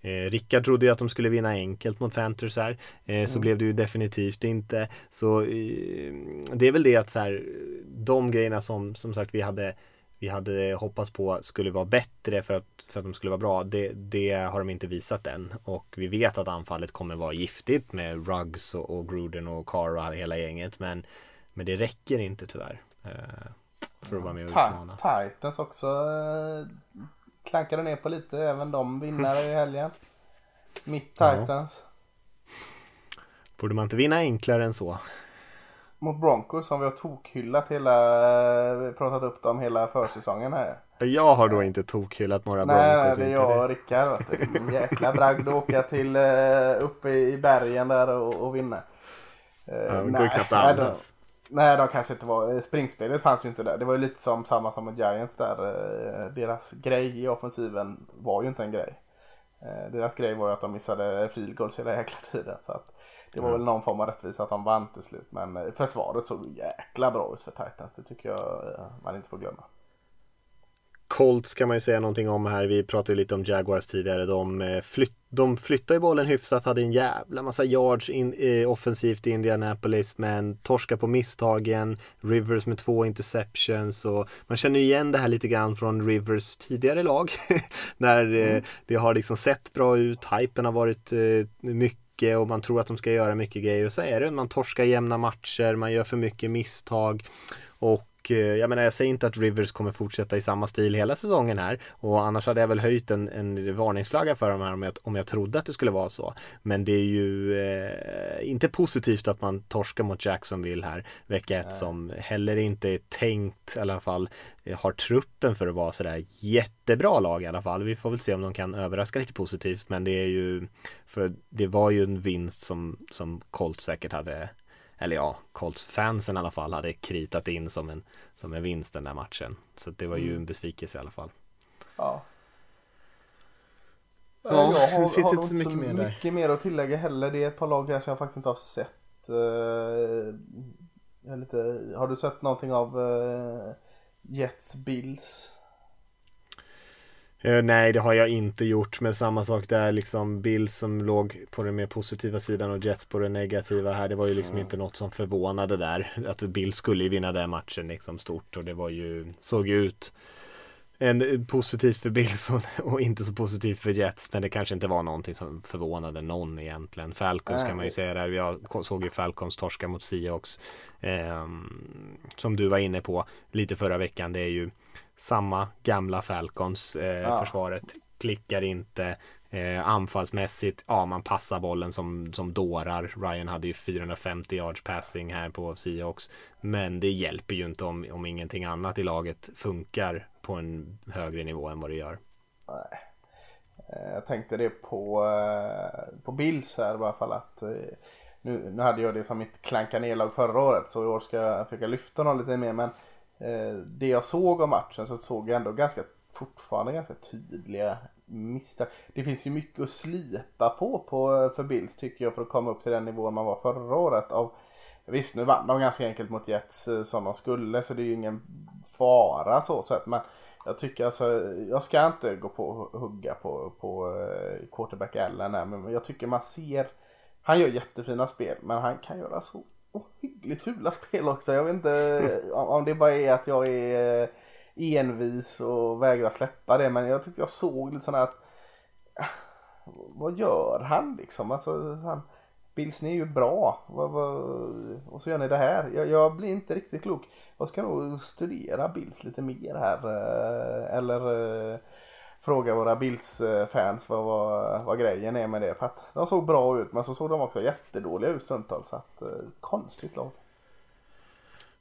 eh, Rickard trodde ju att de skulle vinna enkelt mot Panthers här eh, så mm. blev det ju definitivt inte så eh, det är väl det att så här de grejerna som som sagt vi hade vi hade hoppats på skulle vara bättre för att, för att de skulle vara bra, det, det har de inte visat än. Och vi vet att anfallet kommer vara giftigt med Ruggs och, och Gruden och Carr och hela gänget. Men, men det räcker inte tyvärr. Eh, för att vara med och utmana. Titans också eh, klankade ner på lite, även de vinnare i helgen. Mitt Titans. Ja. Borde man inte vinna enklare än så? Mot Broncos som vi har tokhyllat hela, pratat upp dem hela försäsongen här. Jag har då inte tokhyllat några Nej, Broncos. Nej, det är jag och Rickard. Jäkla bragd att åka till uh, uppe i bergen där och, och vinna. Uh, ja, det går knappt att andas. Nej, de kanske inte var. Springspelet fanns ju inte där. Det var ju lite som samma som med Giants där. Deras grej i offensiven var ju inte en grej. Deras grej var ju att de missade field goals hela jäkla tiden. Så att det var mm. väl någon form av rättvisa att de vann till slut. Men eh, försvaret såg jäkla bra ut för Titans. Det tycker jag eh, man inte får glömma. Colts kan man ju säga någonting om här. Vi pratade lite om Jaguars tidigare. De, eh, flytt, de flyttade ju bollen hyfsat, hade en jävla massa yards in, eh, offensivt i Indianapolis men torska på misstagen. Rivers med två interceptions och man känner ju igen det här lite grann från Rivers tidigare lag. När eh, mm. det har liksom sett bra ut, hypen har varit eh, mycket mycket och man tror att de ska göra mycket grejer och så är det. Man torskar jämna matcher, man gör för mycket misstag och Eh, jag menar, jag säger inte att Rivers kommer fortsätta i samma stil hela säsongen här och annars hade jag väl höjt en, en varningsflagga för dem här om jag, om jag trodde att det skulle vara så. Men det är ju eh, inte positivt att man torskar mot Jacksonville här vecka ett som heller inte är tänkt i alla fall eh, har truppen för att vara sådär jättebra lag i alla fall. Vi får väl se om de kan överraska lite positivt men det är ju för det var ju en vinst som, som Colt säkert hade eller ja, Colts-fansen i alla fall hade kritat in som en, som en vinst den där matchen. Så det var ju mm. en besvikelse i alla fall. Ja. Ja, jag har, det finns har inte så mycket, mer, där. mycket mer att tillägga heller. Det är ett par lag här som jag faktiskt inte har sett. Uh, lite, har du sett någonting av uh, Jets Bills? Eh, nej, det har jag inte gjort, men samma sak där, liksom Bills som låg på den mer positiva sidan och Jets på den negativa här. Det var ju liksom inte något som förvånade där. Att Bills skulle ju vinna den matchen liksom stort och det var ju, såg ut en, positivt för Bills och, och, inte så positivt för Jets. Men det kanske inte var någonting som förvånade någon egentligen. Falcons äh, kan man ju säga där. Vi såg ju Falcons torska mot Seahawks. Eh, som du var inne på lite förra veckan. Det är ju samma gamla Falcons eh, ja. försvaret klickar inte eh, anfallsmässigt. Ja, man passar bollen som, som dårar. Ryan hade ju 450 yards passing här på Seahawks. Men det hjälper ju inte om, om ingenting annat i laget funkar på en högre nivå än vad det gör. Nej. Eh, jag tänkte det på, eh, på Bills här i alla fall att eh, nu, nu hade jag det som mitt klanka nedlag förra året så i år ska jag försöka lyfta någon lite mer men Eh, det jag såg av matchen så såg jag ändå ganska fortfarande ganska tydliga misstag. Det finns ju mycket att slipa på, på för Bills tycker jag för att komma upp till den nivån man var förra året. Av, visst nu vann de ganska enkelt mot Jets eh, som de skulle så det är ju ingen fara så sett. Men jag tycker alltså, jag ska inte gå på och hugga på, på eh, quarterback Allen men jag tycker man ser, han gör jättefina spel men han kan göra så ohyggligt fula spel också. Jag vet inte om det bara är att jag är eh, envis och vägrar släppa det. Men jag tyckte jag såg lite sådana att ah, vad gör han liksom? Alltså, han, Bills ni är ju bra. Vad, vad, och så gör ni det här. Jag, jag, blir inte riktigt klok. Jag ska nog studera Bills lite mer här. Eh, eller eh, fråga våra Bills-fans vad, vad, vad grejen är med det. För att de såg bra ut men så såg de också jättedåliga ut stundtals. Så att, eh, konstigt lag.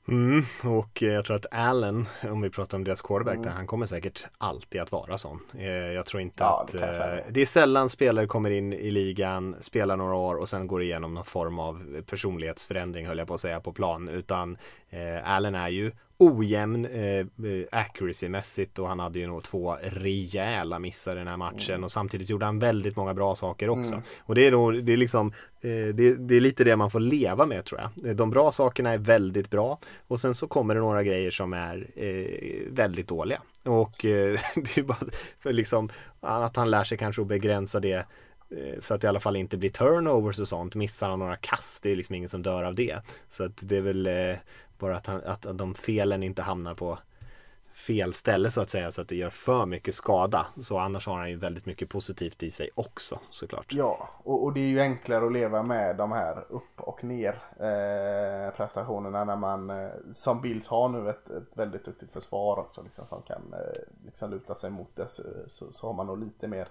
Mm, och jag tror att Allen, om vi pratar om deras quarterback mm. där, han kommer säkert alltid att vara sån. Eh, jag tror inte ja, att det, är. det är sällan spelare kommer in i ligan, spelar några år och sen går igenom någon form av personlighetsförändring höll jag på att säga på plan. Utan eh, Allen är ju ojämn eh, accuracy-mässigt och han hade ju nog två rejäla missar i den här matchen mm. och samtidigt gjorde han väldigt många bra saker också. Mm. Och det är nog, det är liksom, eh, det, det, är lite det man får leva med tror jag. De bra sakerna är väldigt bra och sen så kommer det några grejer som är eh, väldigt dåliga. Och eh, det är bara för liksom att han lär sig kanske att begränsa det eh, så att det i alla fall inte blir turnovers och sånt. Missar han några kast, det är liksom ingen som dör av det. Så att det är väl eh, bara att, han, att de felen inte hamnar på fel ställe så att säga så att det gör för mycket skada. Så annars har han ju väldigt mycket positivt i sig också såklart. Ja, och, och det är ju enklare att leva med de här upp och ner eh, prestationerna när man eh, som Bills har nu ett, ett, väldigt duktigt försvar också liksom, som kan eh, liksom luta sig mot det så, så, så, har man nog lite mer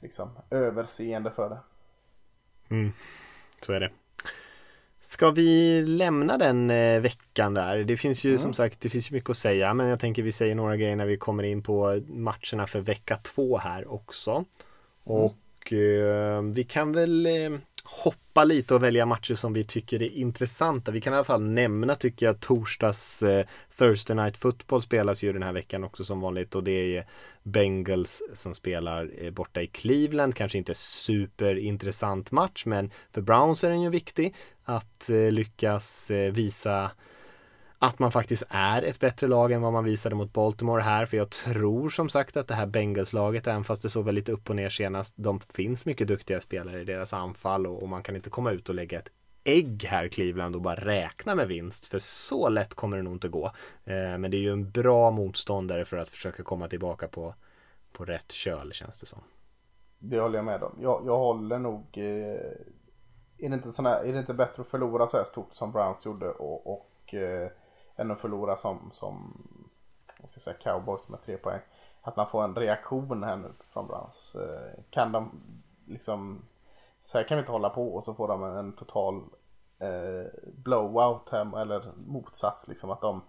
liksom överseende för det. Mm, så är det. Ska vi lämna den eh, veckan där? Det finns ju mm. som sagt, det finns ju mycket att säga, men jag tänker vi säger några grejer när vi kommer in på matcherna för vecka två här också. Mm. Och eh, vi kan väl eh, hoppa lite och välja matcher som vi tycker är intressanta. Vi kan i alla fall nämna tycker jag torsdags eh, Thursday Night Football spelas ju den här veckan också som vanligt och det är Bengals som spelar eh, borta i Cleveland. Kanske inte superintressant match men för Browns är den ju viktig att eh, lyckas eh, visa att man faktiskt är ett bättre lag än vad man visade mot Baltimore här. För jag tror som sagt att det här Bengals-laget, även fast det såg väl lite upp och ner senast, de finns mycket duktiga spelare i deras anfall och, och man kan inte komma ut och lägga ett ägg här Cleveland och bara räkna med vinst. För så lätt kommer det nog inte gå. Eh, men det är ju en bra motståndare för att försöka komma tillbaka på, på rätt köl känns det som. Det håller jag med om. Jag, jag håller nog eh, är, det inte såna, är det inte bättre att förlora så här stort som Browns gjorde och, och eh, än att förlora som, som jag ska säga, cowboys med tre poäng. Att man får en reaktion här nu från Browns. Eh, kan de liksom, så här kan vi inte hålla på och så får de en, en total eh, blowout här, eller motsats liksom att de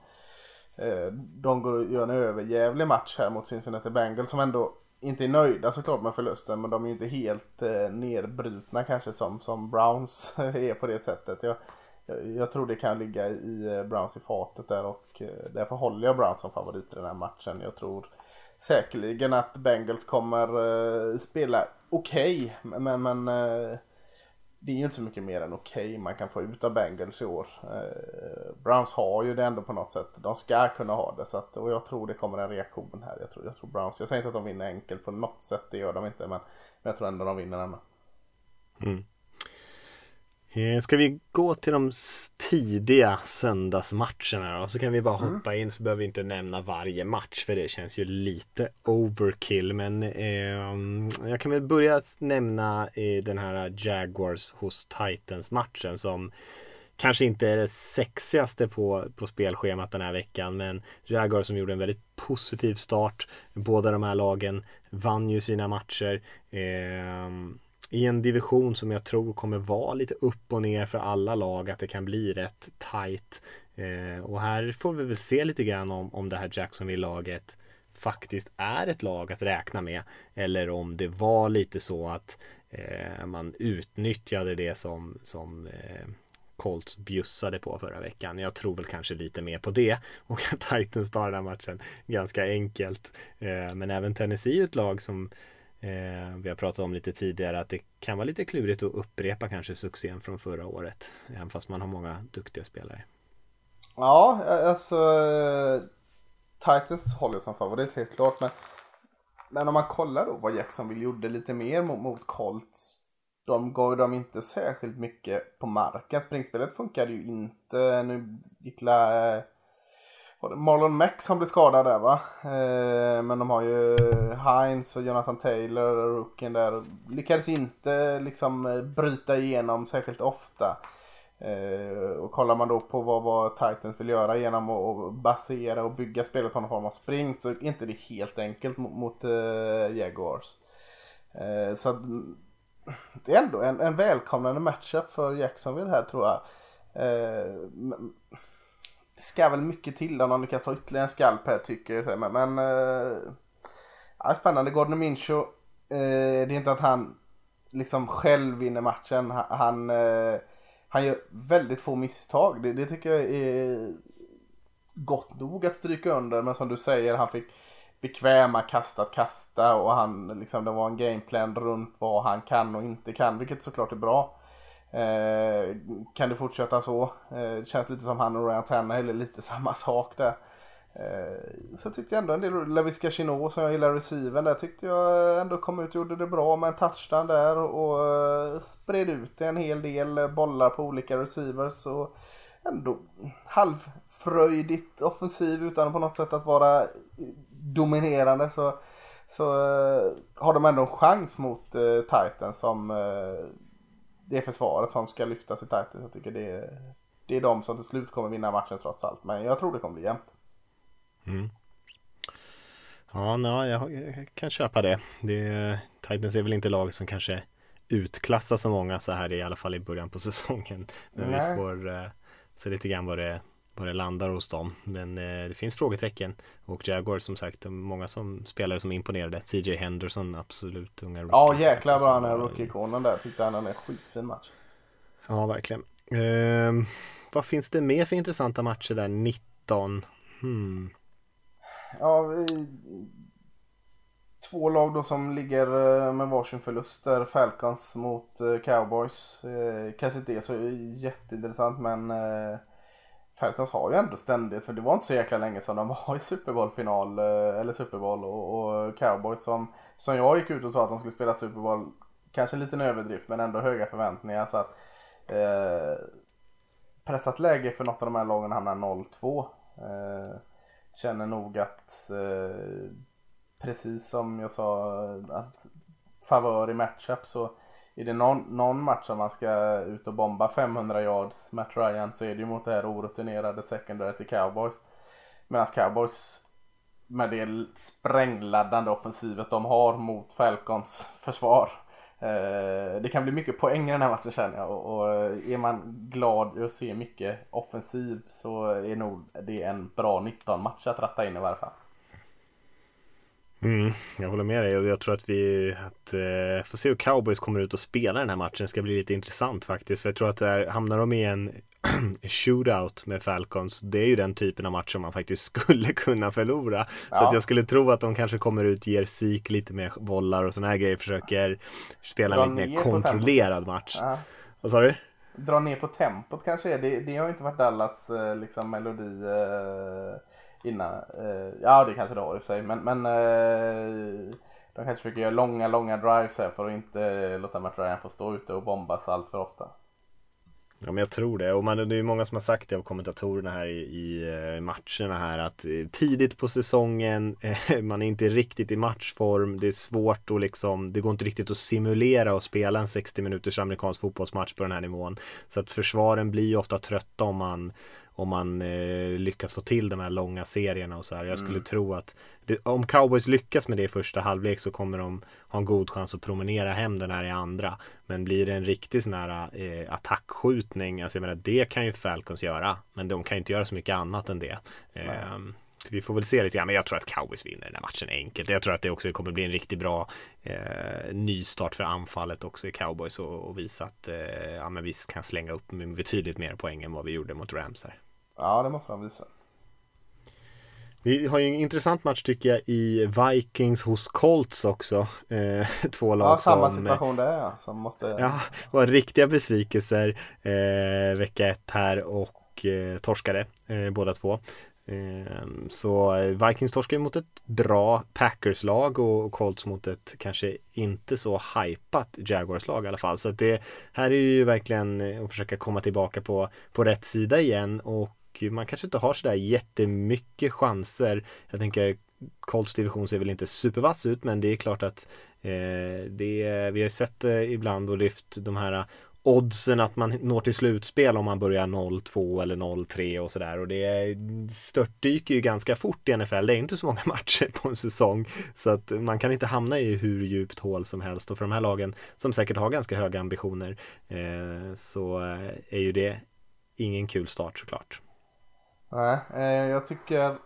eh, de går och gör en överjävlig match här mot Cincinnati Bengals som ändå inte är nöjda såklart med förlusten men de är inte helt eh, nedbrutna kanske som, som Browns är på det sättet. Jag, jag tror det kan ligga i eh, Browns i fatet där och eh, därför håller jag Browns som favorit i den här matchen. Jag tror säkerligen att Bengals kommer eh, spela okej okay, men, men det är ju inte så mycket mer än okej okay man kan få ut av Bengals i år. Browns har ju det ändå på något sätt. De ska kunna ha det så att, och jag tror det kommer en reaktion här. Jag tror, jag tror Browns, jag säger inte att de vinner enkelt på något sätt, det gör de inte men, men jag tror ändå de vinner ändå. Mm. Eh, ska vi gå till de tidiga söndagsmatcherna och så kan vi bara hoppa in så behöver vi inte nämna varje match för det känns ju lite overkill men eh, jag kan väl börja nämna eh, den här Jaguars hos Titans matchen som kanske inte är det sexigaste på, på spelschemat den här veckan men Jaguars som gjorde en väldigt positiv start. Båda de här lagen vann ju sina matcher. Eh, i en division som jag tror kommer vara lite upp och ner för alla lag att det kan bli rätt tight. Eh, och här får vi väl se lite grann om, om det här Jacksonville-laget faktiskt är ett lag att räkna med eller om det var lite så att eh, man utnyttjade det som, som eh, Colts bjussade på förra veckan. Jag tror väl kanske lite mer på det och att Titans tar den här matchen ganska enkelt. Eh, men även Tennessee är ett lag som Eh, vi har pratat om lite tidigare att det kan vara lite klurigt att upprepa kanske succén från förra året. Även fast man har många duktiga spelare. Ja, eh, alltså eh, Titans håller som favorit helt klart. Men, men om man kollar då vad Jacksonville gjorde lite mer mot, mot Colts. De gav dem inte särskilt mycket på marken. Springspelet funkade ju inte. Nu gick la, det Marlon Mack som blev skadad där va? Eh, men de har ju Heinz och Jonathan Taylor och rookien där. Lyckades inte liksom eh, bryta igenom särskilt ofta. Eh, och kollar man då på vad, vad Titans vill göra genom att basera och bygga spelet på någon form av spring så är inte det helt enkelt mot, mot uh, Jaguars. Eh, så att, det är ändå en, en välkomnande matchup för Jacksonville här tror jag. Ska väl mycket till om de lyckas ta ytterligare en skalp här tycker jag. Men, men äh, ja, spännande. Gordon Mincho. Äh, eh, det är inte att han liksom själv vinner matchen. Han, äh, han gör väldigt få misstag. Det, det tycker jag är gott nog att stryka under. Men som du säger, han fick bekväma kast att kasta och han liksom, det var en gameplan runt vad han kan och inte kan, vilket såklart är bra. Eh, kan det fortsätta så? Eh, känns lite som han och Ryan Tannehill lite samma sak där. Eh, så tyckte jag ändå en del, Laviska Chino som jag gillar receiven där tyckte jag ändå kom ut och gjorde det bra med en touchdown där och eh, spred ut en hel del bollar på olika receivers och ändå halvfröjdigt offensiv utan på något sätt att vara dominerande så, så eh, har de ändå en chans mot eh, Titans som eh, det försvaret som ska lyftas i Titans. Jag tycker det, det är de som till slut kommer vinna matchen trots allt men jag tror det kommer bli jämnt. Mm. Ja, no, jag kan köpa det. det. Titans är väl inte laget som kanske utklassar så många så här i alla fall i början på säsongen. Men Nej. vi får uh, se lite grann vad det, vad det landar hos dem. Men uh, det finns frågetecken. Och Jaguar som sagt, många som spelare som imponerade. CJ Henderson, absolut unga rookie. Ja, jäklar vad han är rookie-ikonen där. Tyckte han är en skitfin match. Ja, verkligen. Uh, vad finns det mer för intressanta matcher där? 19. Hmm ja, vi, två lag då som ligger eh, med varsin förlust där. Falcons mot eh, Cowboys. Eh, kanske inte är så jätteintressant men Falcons har ju ändå ständigt, för det var inte så jäkla länge sedan de var i Super Bowl-final, eh, eller Super Bowl och, och, Cowboys som, som jag gick ut och sa att de skulle spela Super Bowl, kanske en liten överdrift men ändå höga förväntningar så att eh, pressat läge för något av de här lagen hamnar 0-2. Eh, känner nog att eh, precis som jag sa att favör i matchup så är det någon, någon match som man ska ut och bomba 500 yards Matt Ryan så är det ju mot det här orutinerade secondary till Cowboys. Medan Cowboys med det sprängladdande offensivet de har mot Falcons försvar Eh, det kan bli mycket poäng i den här matchen känner jag och, är man glad att se mycket offensiv så är nog det en bra 19 match att ratta in i varje fall. Mm, jag håller med dig och jag tror att vi att, eh, får se hur cowboys kommer ut och spelar den här matchen. Det ska bli lite intressant faktiskt. För jag tror att där, hamnar de i en shootout med Falcons, det är ju den typen av match som man faktiskt skulle kunna förlora. Ja. Så att jag skulle tro att de kanske kommer ut, ger sik lite mer bollar och sådana här grejer, försöker spela Dra en lite mer kontrollerad match. Ja. Vad sa du? Dra ner på tempot kanske, det, det har inte varit Dallas eh, liksom melodi eh innan. Eh, ja det kanske det har i sig men, men eh, de kanske försöker göra långa, långa drives här för att inte eh, låta Matt Ryan få stå ute och bombas allt för ofta. Ja men jag tror det och man, det är många som har sagt det av kommentatorerna här i, i eh, matcherna här att eh, tidigt på säsongen man är inte riktigt i matchform det är svårt att liksom det går inte riktigt att simulera och spela en 60 minuters amerikansk fotbollsmatch på den här nivån så att försvaren blir ju ofta trötta om man om man eh, lyckas få till de här långa serierna och så här. Jag skulle mm. tro att det, om cowboys lyckas med det i första halvlek så kommer de ha en god chans att promenera hem den här i andra. Men blir det en riktig sån här eh, attackskjutning, alltså jag menar det kan ju Falcons göra. Men de kan ju inte göra så mycket annat än det. Eh, vi får väl se lite grann, men jag tror att cowboys vinner den här matchen enkelt. Jag tror att det också kommer bli en riktigt bra eh, nystart för anfallet också i cowboys och, och visa att eh, ja, men vi kan slänga upp betydligt mer poäng än vad vi gjorde mot Rams här. Ja, det måste han visa. Vi har ju en intressant match tycker jag i Vikings hos Colts också. Eh, två lag ja, samma som, situation där ja. Som måste... Ja, var riktiga besvikelser eh, vecka ett här och eh, torskade eh, båda två. Ehm, så Vikings torskar mot ett bra Packers-lag och Colts mot ett kanske inte så hypat Jaguars-lag i alla fall. Så det här är ju verkligen att försöka komma tillbaka på, på rätt sida igen och man kanske inte har sådär jättemycket chanser. Jag tänker Colts division ser väl inte supervass ut men det är klart att eh, det, vi har sett eh, ibland och lyft de här eh, oddsen att man når till slutspel om man börjar 0-2 eller 0-3 och sådär och det störtdyker ju ganska fort i NFL. Det är inte så många matcher på en säsong så att man kan inte hamna i hur djupt hål som helst och för de här lagen som säkert har ganska höga ambitioner eh, så eh, är ju det ingen kul start såklart. Nej, eh, jag tycker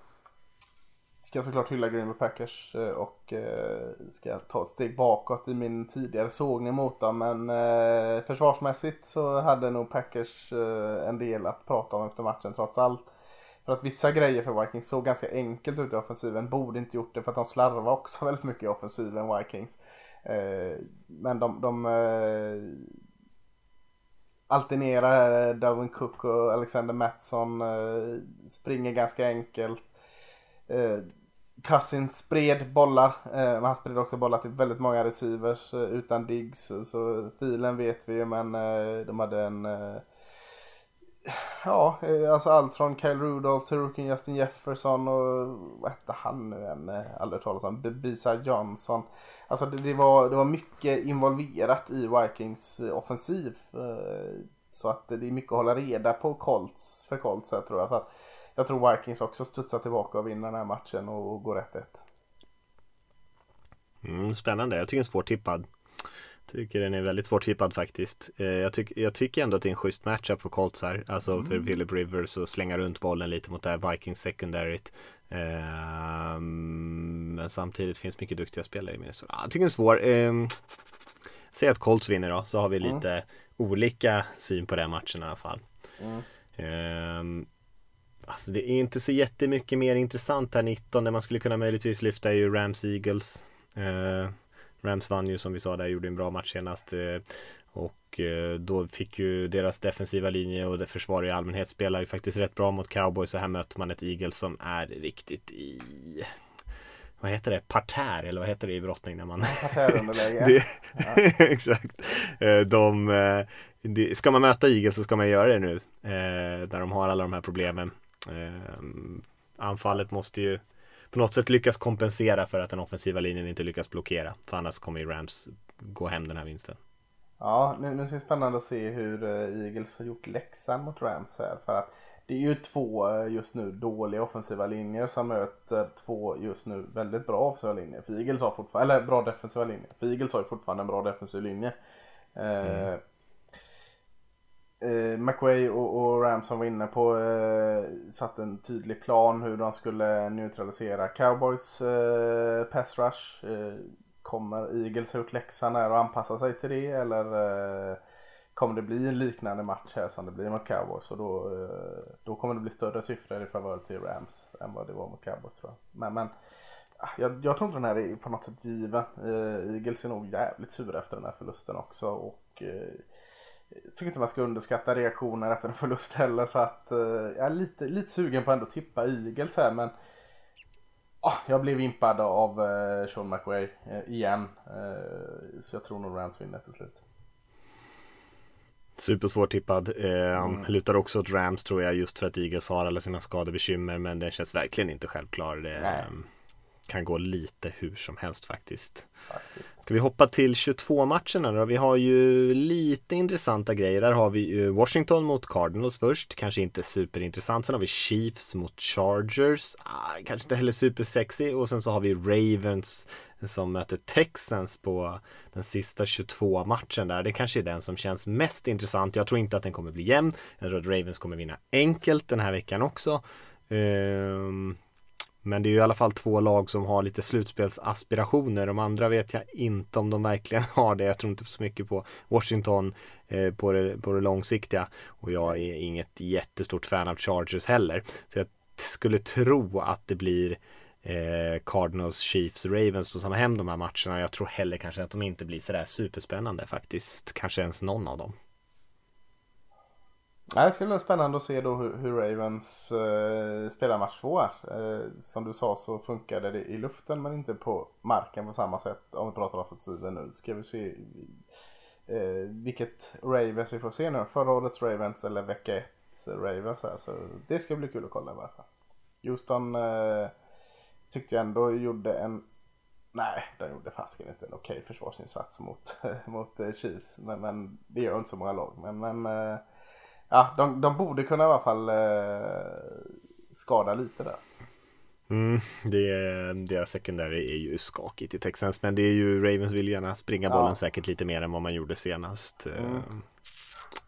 ska såklart hylla Green Bay Packers eh, och eh, ska ta ett steg bakåt i min tidigare sågning mot dem. Men eh, försvarsmässigt så hade nog Packers eh, en del att prata om efter matchen trots allt. För att vissa grejer för Vikings såg ganska enkelt ut i offensiven. Borde inte gjort det för att de slarvade också väldigt mycket i offensiven Vikings. Eh, men de, de eh, alternera eh, Darwin Cook och Alexander Mattsson. Eh, springer ganska enkelt. Eh, Cousins spred bollar. Eh, men han spred också bollar till väldigt många receivers eh, utan digs. Så Thielen vet vi ju men eh, de hade en eh, Ja, eh, alltså allt från Kyle Rudolph till rookien Justin Jefferson och vad hette han nu än? Eh, aldrig talas om. Bisa Johnson. Alltså det, det, var, det var mycket involverat i Vikings eh, offensiv. Så att det är mycket att hålla reda på Colts, för Colts här, tror jag. Så att jag tror Vikings också studsar tillbaka och vinner den här matchen och, och går rätt ett. Mm, spännande, jag tycker den är svårtippad. Tycker den är väldigt svårtippad faktiskt. Eh, jag, tyck, jag tycker ändå att det är en schysst matchup för Colts här. Alltså mm. för Philip Rivers och slänga runt bollen lite mot det här Vikings secondaryt. Eh, men samtidigt finns mycket duktiga spelare i Minnesota. Jag tycker den är svår. Eh, säg att Colts vinner då, så har vi mm. lite mm. olika syn på den matchen i alla fall. Mm. Eh, alltså det är inte så jättemycket mer intressant här 19. Det man skulle kunna möjligtvis lyfta är ju Rams Eagles. Eh, Rams vann ju som vi sa där, gjorde en bra match senast. Eh, och eh, då fick ju deras defensiva linje och det försvar i allmänhet spelar ju faktiskt rätt bra mot cowboys. Så här möter man ett Eagles som är riktigt i vad heter det, parterr eller vad heter det i brottning när man Parterrunderläge. exakt. Eh, de, de, ska man möta Eagles så ska man göra det nu. Där de har alla de här problemen. Anfallet måste ju på något sätt lyckas kompensera för att den offensiva linjen inte lyckas blockera. För annars kommer ju Rams gå hem den här vinsten. Ja, nu, nu är det spännande att se hur uh, Eagles har gjort läxan mot Rams här. För att det är ju två uh, just nu dåliga offensiva linjer som möter två just nu väldigt bra offensiva linjer. För Eagles har fortfarande, eller bra defensiva linjer. För Eagles har ju fortfarande en bra defensiv linje. Uh, mm eh, McWay och, och Ramson var inne på eh, satt en tydlig plan hur de skulle neutralisera Cowboys eh, pass rush. Eh, kommer Eagles ha gjort läxan här och anpassa sig till det eller eh, kommer det bli en liknande match här som det blir mot Cowboys och då, eh, då kommer det bli större siffror i favör till Rams än vad det var mot Cowboys tror jag. Men, men ah, jag, jag tror inte den här är på något sätt given. Eh, Eagles är nog jävligt sura efter den här förlusten också och eh, jag tycker inte man ska underskatta reaktioner efter en förlust heller så att eh, jag är lite, lite sugen på att ändå tippa Eagles här men oh, jag blev impad av eh, Sean McWay eh, igen så jag tror nog Rams vinner till slut. Supersvårt tippad. Eh, mm. Lutar också åt Rams tror jag just för att Eagles har alla sina skadebekymmer men den känns verkligen inte självklar. Det, kan gå lite hur som helst faktiskt. Ska vi hoppa till 22 matcherna då? Vi har ju lite intressanta grejer. Där har vi ju Washington mot Cardinals först. Kanske inte superintressant. Sen har vi Chiefs mot Chargers. Ah, kanske inte heller supersexy. Och sen så har vi Ravens som möter Texans på den sista 22 matchen där. Det kanske är den som känns mest intressant. Jag tror inte att den kommer bli jämn. Jag tror att Ravens kommer vinna enkelt den här veckan också. Um, men det är ju i alla fall två lag som har lite slutspelsaspirationer. De andra vet jag inte om de verkligen har det. Jag tror inte så mycket på Washington eh, på, det, på det långsiktiga. Och jag är inget jättestort fan av Chargers heller. Så jag skulle tro att det blir eh, Cardinals, Chiefs, Ravens som tar hem de här matcherna. Jag tror heller kanske att de inte blir sådär superspännande faktiskt. Kanske ens någon av dem. Det ska bli spännande att se då hur, hur Ravens eh, spelar match två Eh, som du sa så funkade det i luften men inte på marken på samma sätt om vi pratar offensiven nu. Ska vi se eh, vilket Ravens vi får se nu. Förra årets Ravens eller vecka ett Ravens här. Så det ska bli kul att kolla i alla fall. Houston eh, tyckte jag ändå gjorde en Nej, de gjorde fasken inte en okej försvarsinsats mot, mot eh, Chiefs. Men, men det gör inte så många lag. Men, men eh, ja, de, de borde kunna i alla fall eh, skada lite där. Mm, det deras sekundärer är ju skakigt i Texans men det är ju Ravens vill gärna springa bollen ja. säkert lite mer än vad man gjorde senast. Eh, mm.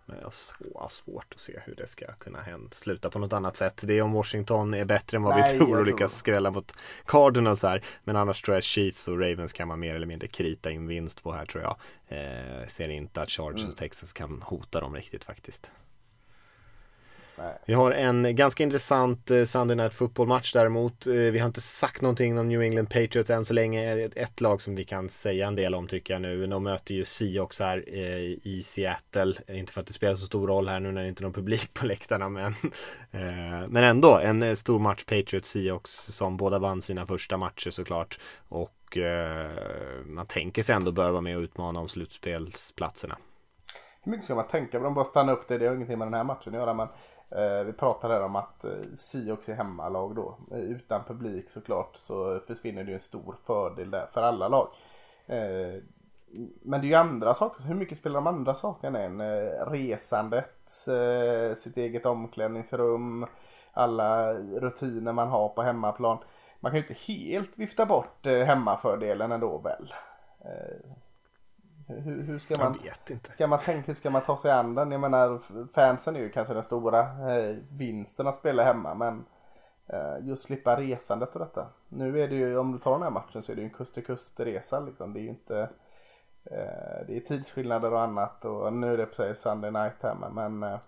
Men jag har svårt att se hur det ska kunna hända, sluta på något annat sätt. Det är om Washington är bättre än vad Nej, vi tror och lyckas skrälla mot Cardinals här. Men annars tror jag Chiefs och Ravens kan man mer eller mindre krita in vinst på här tror jag. Eh, ser inte att Chargers mm. och Texas kan hota dem riktigt faktiskt. Vi har en ganska intressant eh, Sunday Night Football-match däremot. Eh, vi har inte sagt någonting om New England Patriots än så länge. Ett, lag som vi kan säga en del om tycker jag nu. De möter ju Seahawks här eh, i Seattle. Inte för att det spelar så stor roll här nu när det inte är någon publik på läktarna men Men ändå en stor match Patriots-Seahawks som båda vann sina första matcher såklart. Och man tänker sig ändå bör vara med och utmana om slutspelsplatserna. Hur mycket ska man tänka på? De bara stanna upp det. Det har ingenting med den här matchen att göra. Men Eh, vi pratade här om att eh, Siox är hemmalag då. Eh, utan publik såklart så försvinner det ju en stor fördel där för alla lag. Men det är ju andra saker. Hur mycket spelar de andra sakerna än? Resandet, sitt eget omklädningsrum, alla rutiner man har på hemmaplan. Man kan ju inte helt vifta bort hemmafördelen ändå väl? Hur, hur ska man, Jag vet inte. ska man tänka, hur ska man ta sig an den? Jag menar fansen är ju kanske den stora eh, vinsten att spela hemma men eh, just slippa resandet och detta. Nu är det ju, om du tar den här matchen så är det ju en kust till kust resa liksom. Det är ju inte eh, det är tidsskillnader och annat och nu är det precis Sunday night men, men eh,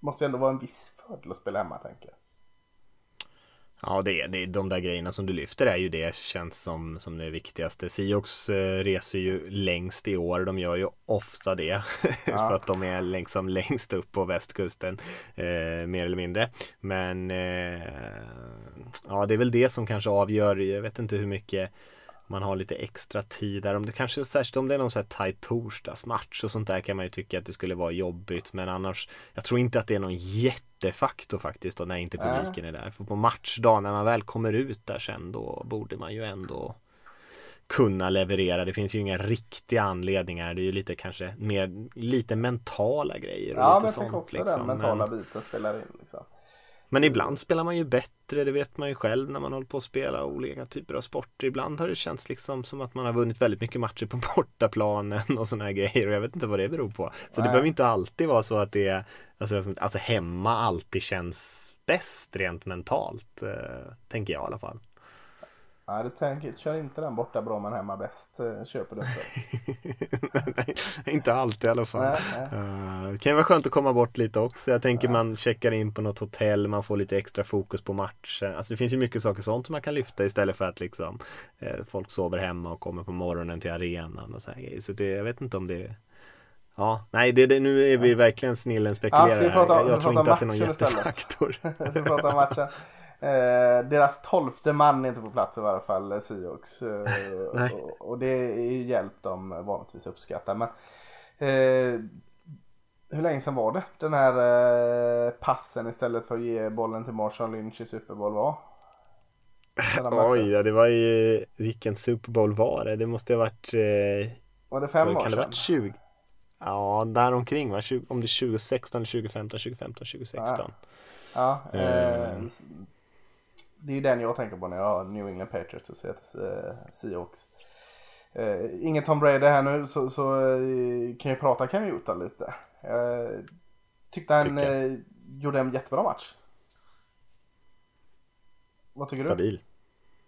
måste ju ändå vara en viss fördel att spela hemma tänker jag. Ja, det är, det är de där grejerna som du lyfter är ju det känns som, som det viktigaste. Siox eh, reser ju längst i år. De gör ju ofta det. för att de är liksom längst upp på västkusten. Eh, mer eller mindre. Men eh, ja, det är väl det som kanske avgör. Jag vet inte hur mycket man har lite extra tid där. Om det kanske särskilt om det är någon sån här tajt torsdagsmatch och sånt där kan man ju tycka att det skulle vara jobbigt. Men annars, jag tror inte att det är någon jättefaktor faktiskt då när inte publiken är där. För på matchdag när man väl kommer ut där sen då borde man ju ändå kunna leverera. Det finns ju inga riktiga anledningar. Det är ju lite kanske mer lite mentala grejer. Och Ja lite men jag sånt, också liksom. den mentala Men- biten spelar in liksom. Men ibland spelar man ju bättre, det vet man ju själv när man håller på att spela olika typer av sporter. Ibland har det känts liksom som att man har vunnit väldigt mycket matcher på bortaplanen och sådana här grejer och jag vet inte vad det beror på. Så det Nej. behöver inte alltid vara så att det är, alltså, alltså hemma alltid känns bäst rent mentalt, eh, tänker jag i alla fall. Ja, det tänker, kör inte den borta bra men hemma bäst. eh, Köper du inte. Nej, inte alltid i alla fall. Nej, nej. Eh, Det kan ju vara skönt att komma bort lite också. Jag tänker man checkar in på något hotell, man får lite extra fokus på matchen. Alltså det finns ju mycket saker sånt som man kan lyfta istället för att liksom eh, folk sover hemma och kommer på morgonen till arenan och så här. Så det, jag vet inte om det Ja, nej det, det, nu är vi verkligen snillen spekulerar Ja, ska vi här. prata- Jag, vi tror inte att det är någon jättefaktor. Vi pratar om matchen. Eh, deras tolfte man är inte på plats i varje fall, eh, Seahawks. Eh, Nej. och, och det är ju hjälp de vanligtvis uppskattar. Men, eh, hur länge sedan var det den här eh, passen istället för att ge bollen till Marshall Lynch i Super Bowl var? Oj, ja, det var ju vilken Super Bowl var det? Det måste ha varit eh, Var det fem år kan det sedan? varit 20? Ja, däromkring va? 20, om det är 2016, 2015, 2015, 2016. Ja, eh, Eh. Det är ju den jag tänker på när jag har New England Patriots och ser eh, Seahawks. Eh, ingen Tom Brady här nu så, så eh, kan jag prata Cam Newton lite. Jag tyckte han eh, gjorde en jättebra match. Vad tycker du? Stabil.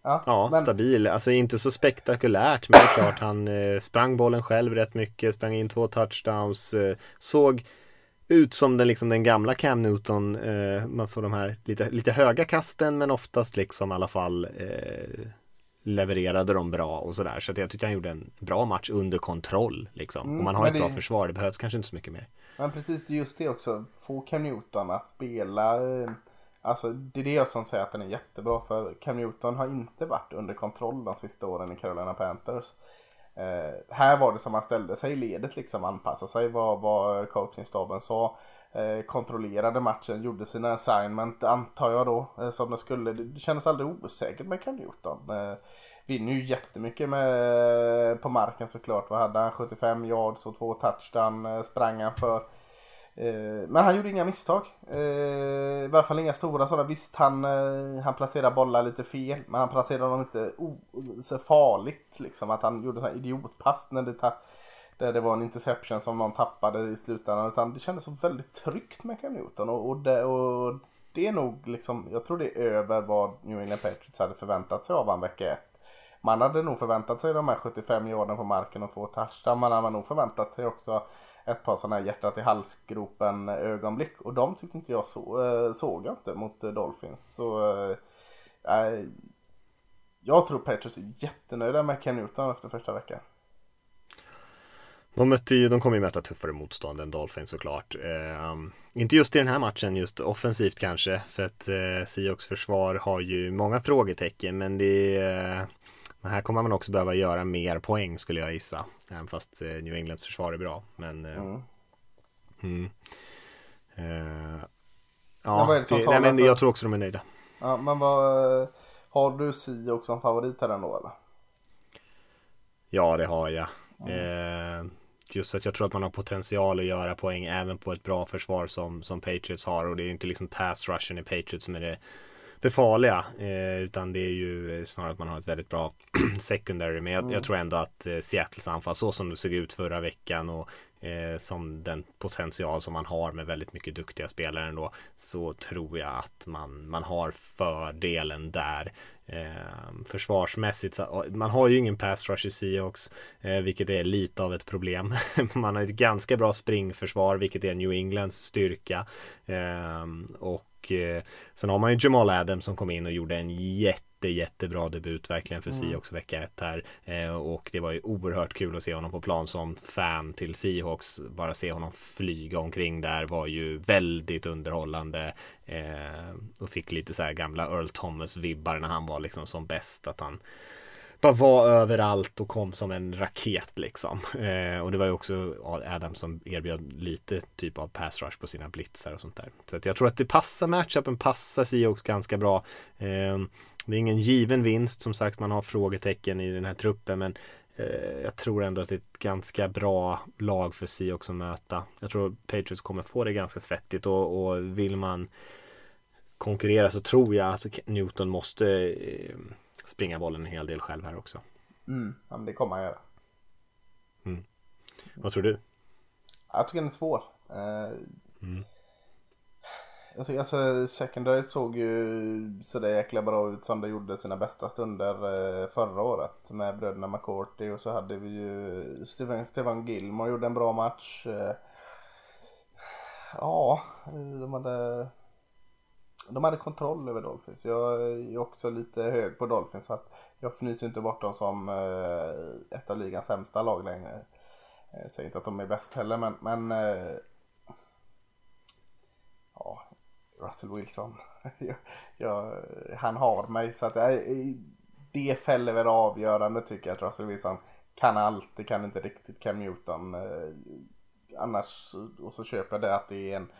Ja, Ja, men, stabil. Alltså inte så spektakulärt, men det är klart han eh, sprang bollen själv rätt mycket, sprang in två touchdowns, eh, såg ut som den, liksom, den gamla Cam Newton. Eh, man såg de här lite, lite höga kasten, men oftast liksom i alla fall eh, levererade de bra och sådär. Så att jag tyckte han gjorde en bra match under kontroll. Liksom. Mm, och man har ett bra det- försvar, det behövs kanske inte så mycket mer. men precis just det också. Få Cam Newton att spela. eh, Alltså det är det som säger att den är jättebra för Cam Newton har inte varit under kontroll de sista åren i Carolina Panthers. Eh, här var det som han ställde sig i ledet liksom, anpassade sig vad, vad coachingstaben sa. Eh, kontrollerade matchen, gjorde sina assignment antar jag då eh, som det skulle. Det kändes aldrig osäkert med Cam Newton. Eh, vinner ju jättemycket med, på marken såklart. Vad hade han? 75 yards och två touchdown eh, sprang han för. Eh, men han gjorde inga misstag. Eh, I varje fall inga stora sådana. Visst han, eh, han placerade bollar lite fel. Men han placerade dem inte så farligt. Liksom. Att han gjorde sådana idiotpass när det, där det var en interception som någon tappade i slutändan. Utan det kändes så väldigt tryggt med Cam Newton. Och, och, det, och det är nog liksom, jag tror det är över vad New England Patriots hade förväntat sig av han vecka ett. Man hade nog förväntat sig de här 75 yarden på marken och två touchdown. Man hade nog förväntat sig också ett par sådana här hjärtat i halsgropen ögonblick och de tyckte inte jag så, eh, såg jag inte mot eh, Dolphins. Så äh, jag tror Patriots är jättenöjda med Ken Newton efter första veckan. De, mötte ju, de kommer ju möta tuffare motstånd än Dolphins såklart. Eh, inte just i den här matchen, just offensivt kanske. För att eh, Seahawks försvar har ju många frågetecken. Men det eh, här kommer man också behöva göra mer poäng skulle jag gissa. Även fast eh, New Englands försvar är bra. Men, eh, mm. Mm. Eh, ja, men det, nej, men för... jag tror också de är nöjda. Ja, men vad, har du Seahawks som favorit här ändå eller? Ja, det har jag. Mm. Just för att jag tror att man har potential att göra poäng även på ett bra försvar som, som Patriots har. Och det är inte liksom pass rushen i Patriots som är det, det farliga. Eh, utan det är ju snarare att man har ett väldigt bra secondary. Men jag, mm. jag tror ändå att eh, Seattles anfall, så som det såg ut förra veckan och eh, som den potential som man har med väldigt mycket duktiga spelare ändå. Så tror jag att man, man har fördelen där. Eh, försvarsmässigt, man har ju ingen pass rush i Seahawks, eh, vilket är lite av ett problem. man har ett ganska bra springförsvar, vilket är New Englands styrka. Eh, och eh, sen har man ju Jamal Adams som kom in och gjorde en jätte jätte, jättebra debut verkligen för mm. Seahawks vecka ett här. Eh, och det var ju oerhört kul att se honom på plan som fan till Seahawks. Bara se honom flyga omkring där var ju väldigt underhållande. Eh, och fick lite så här gamla Earl Thomas vibbar när han var liksom som bäst. Att han bara var överallt och kom som en raket liksom. Eh, och det var ju också Adam som erbjöd lite typ av pass rush på sina blitzar och sånt där. Så att jag tror att det passar matchupen, passar Seahawks ganska bra. Eh, det är ingen given vinst som sagt, man har frågetecken i den här truppen men eh, jag tror ändå att det är ett ganska bra lag för Seahawks att möta. Jag tror Patriots kommer få det ganska svettigt och, och vill man konkurrera så tror jag att Newton måste eh, springa bollen en hel del själv här också. Mm, ja, men det kommer han göra. Mm. Vad tror du? Jag tycker den är svår. Eh, mm. Alltså, alltså secondary såg ju sådär jäkla bra ut som det gjorde sina bästa stunder eh, förra året med bröderna McCourty och så hade vi ju Steven, Steven Gilmore gjorde en bra match. Eh, ja, de hade de hade kontroll över Dolphins. Jag är också lite hög på Dolphins så att jag fnyser inte bort dem som eh, ett av ligans sämsta lag längre. Eh, jag säger inte att de är bäst heller men, men eh, ja, Russell Wilson. jag, jag, han har mig så att eh, det fäller väl avgörande tycker jag att Russell Wilson kan allt. Det kan inte riktigt Cam Newton. Annars och så köper jag det att det är en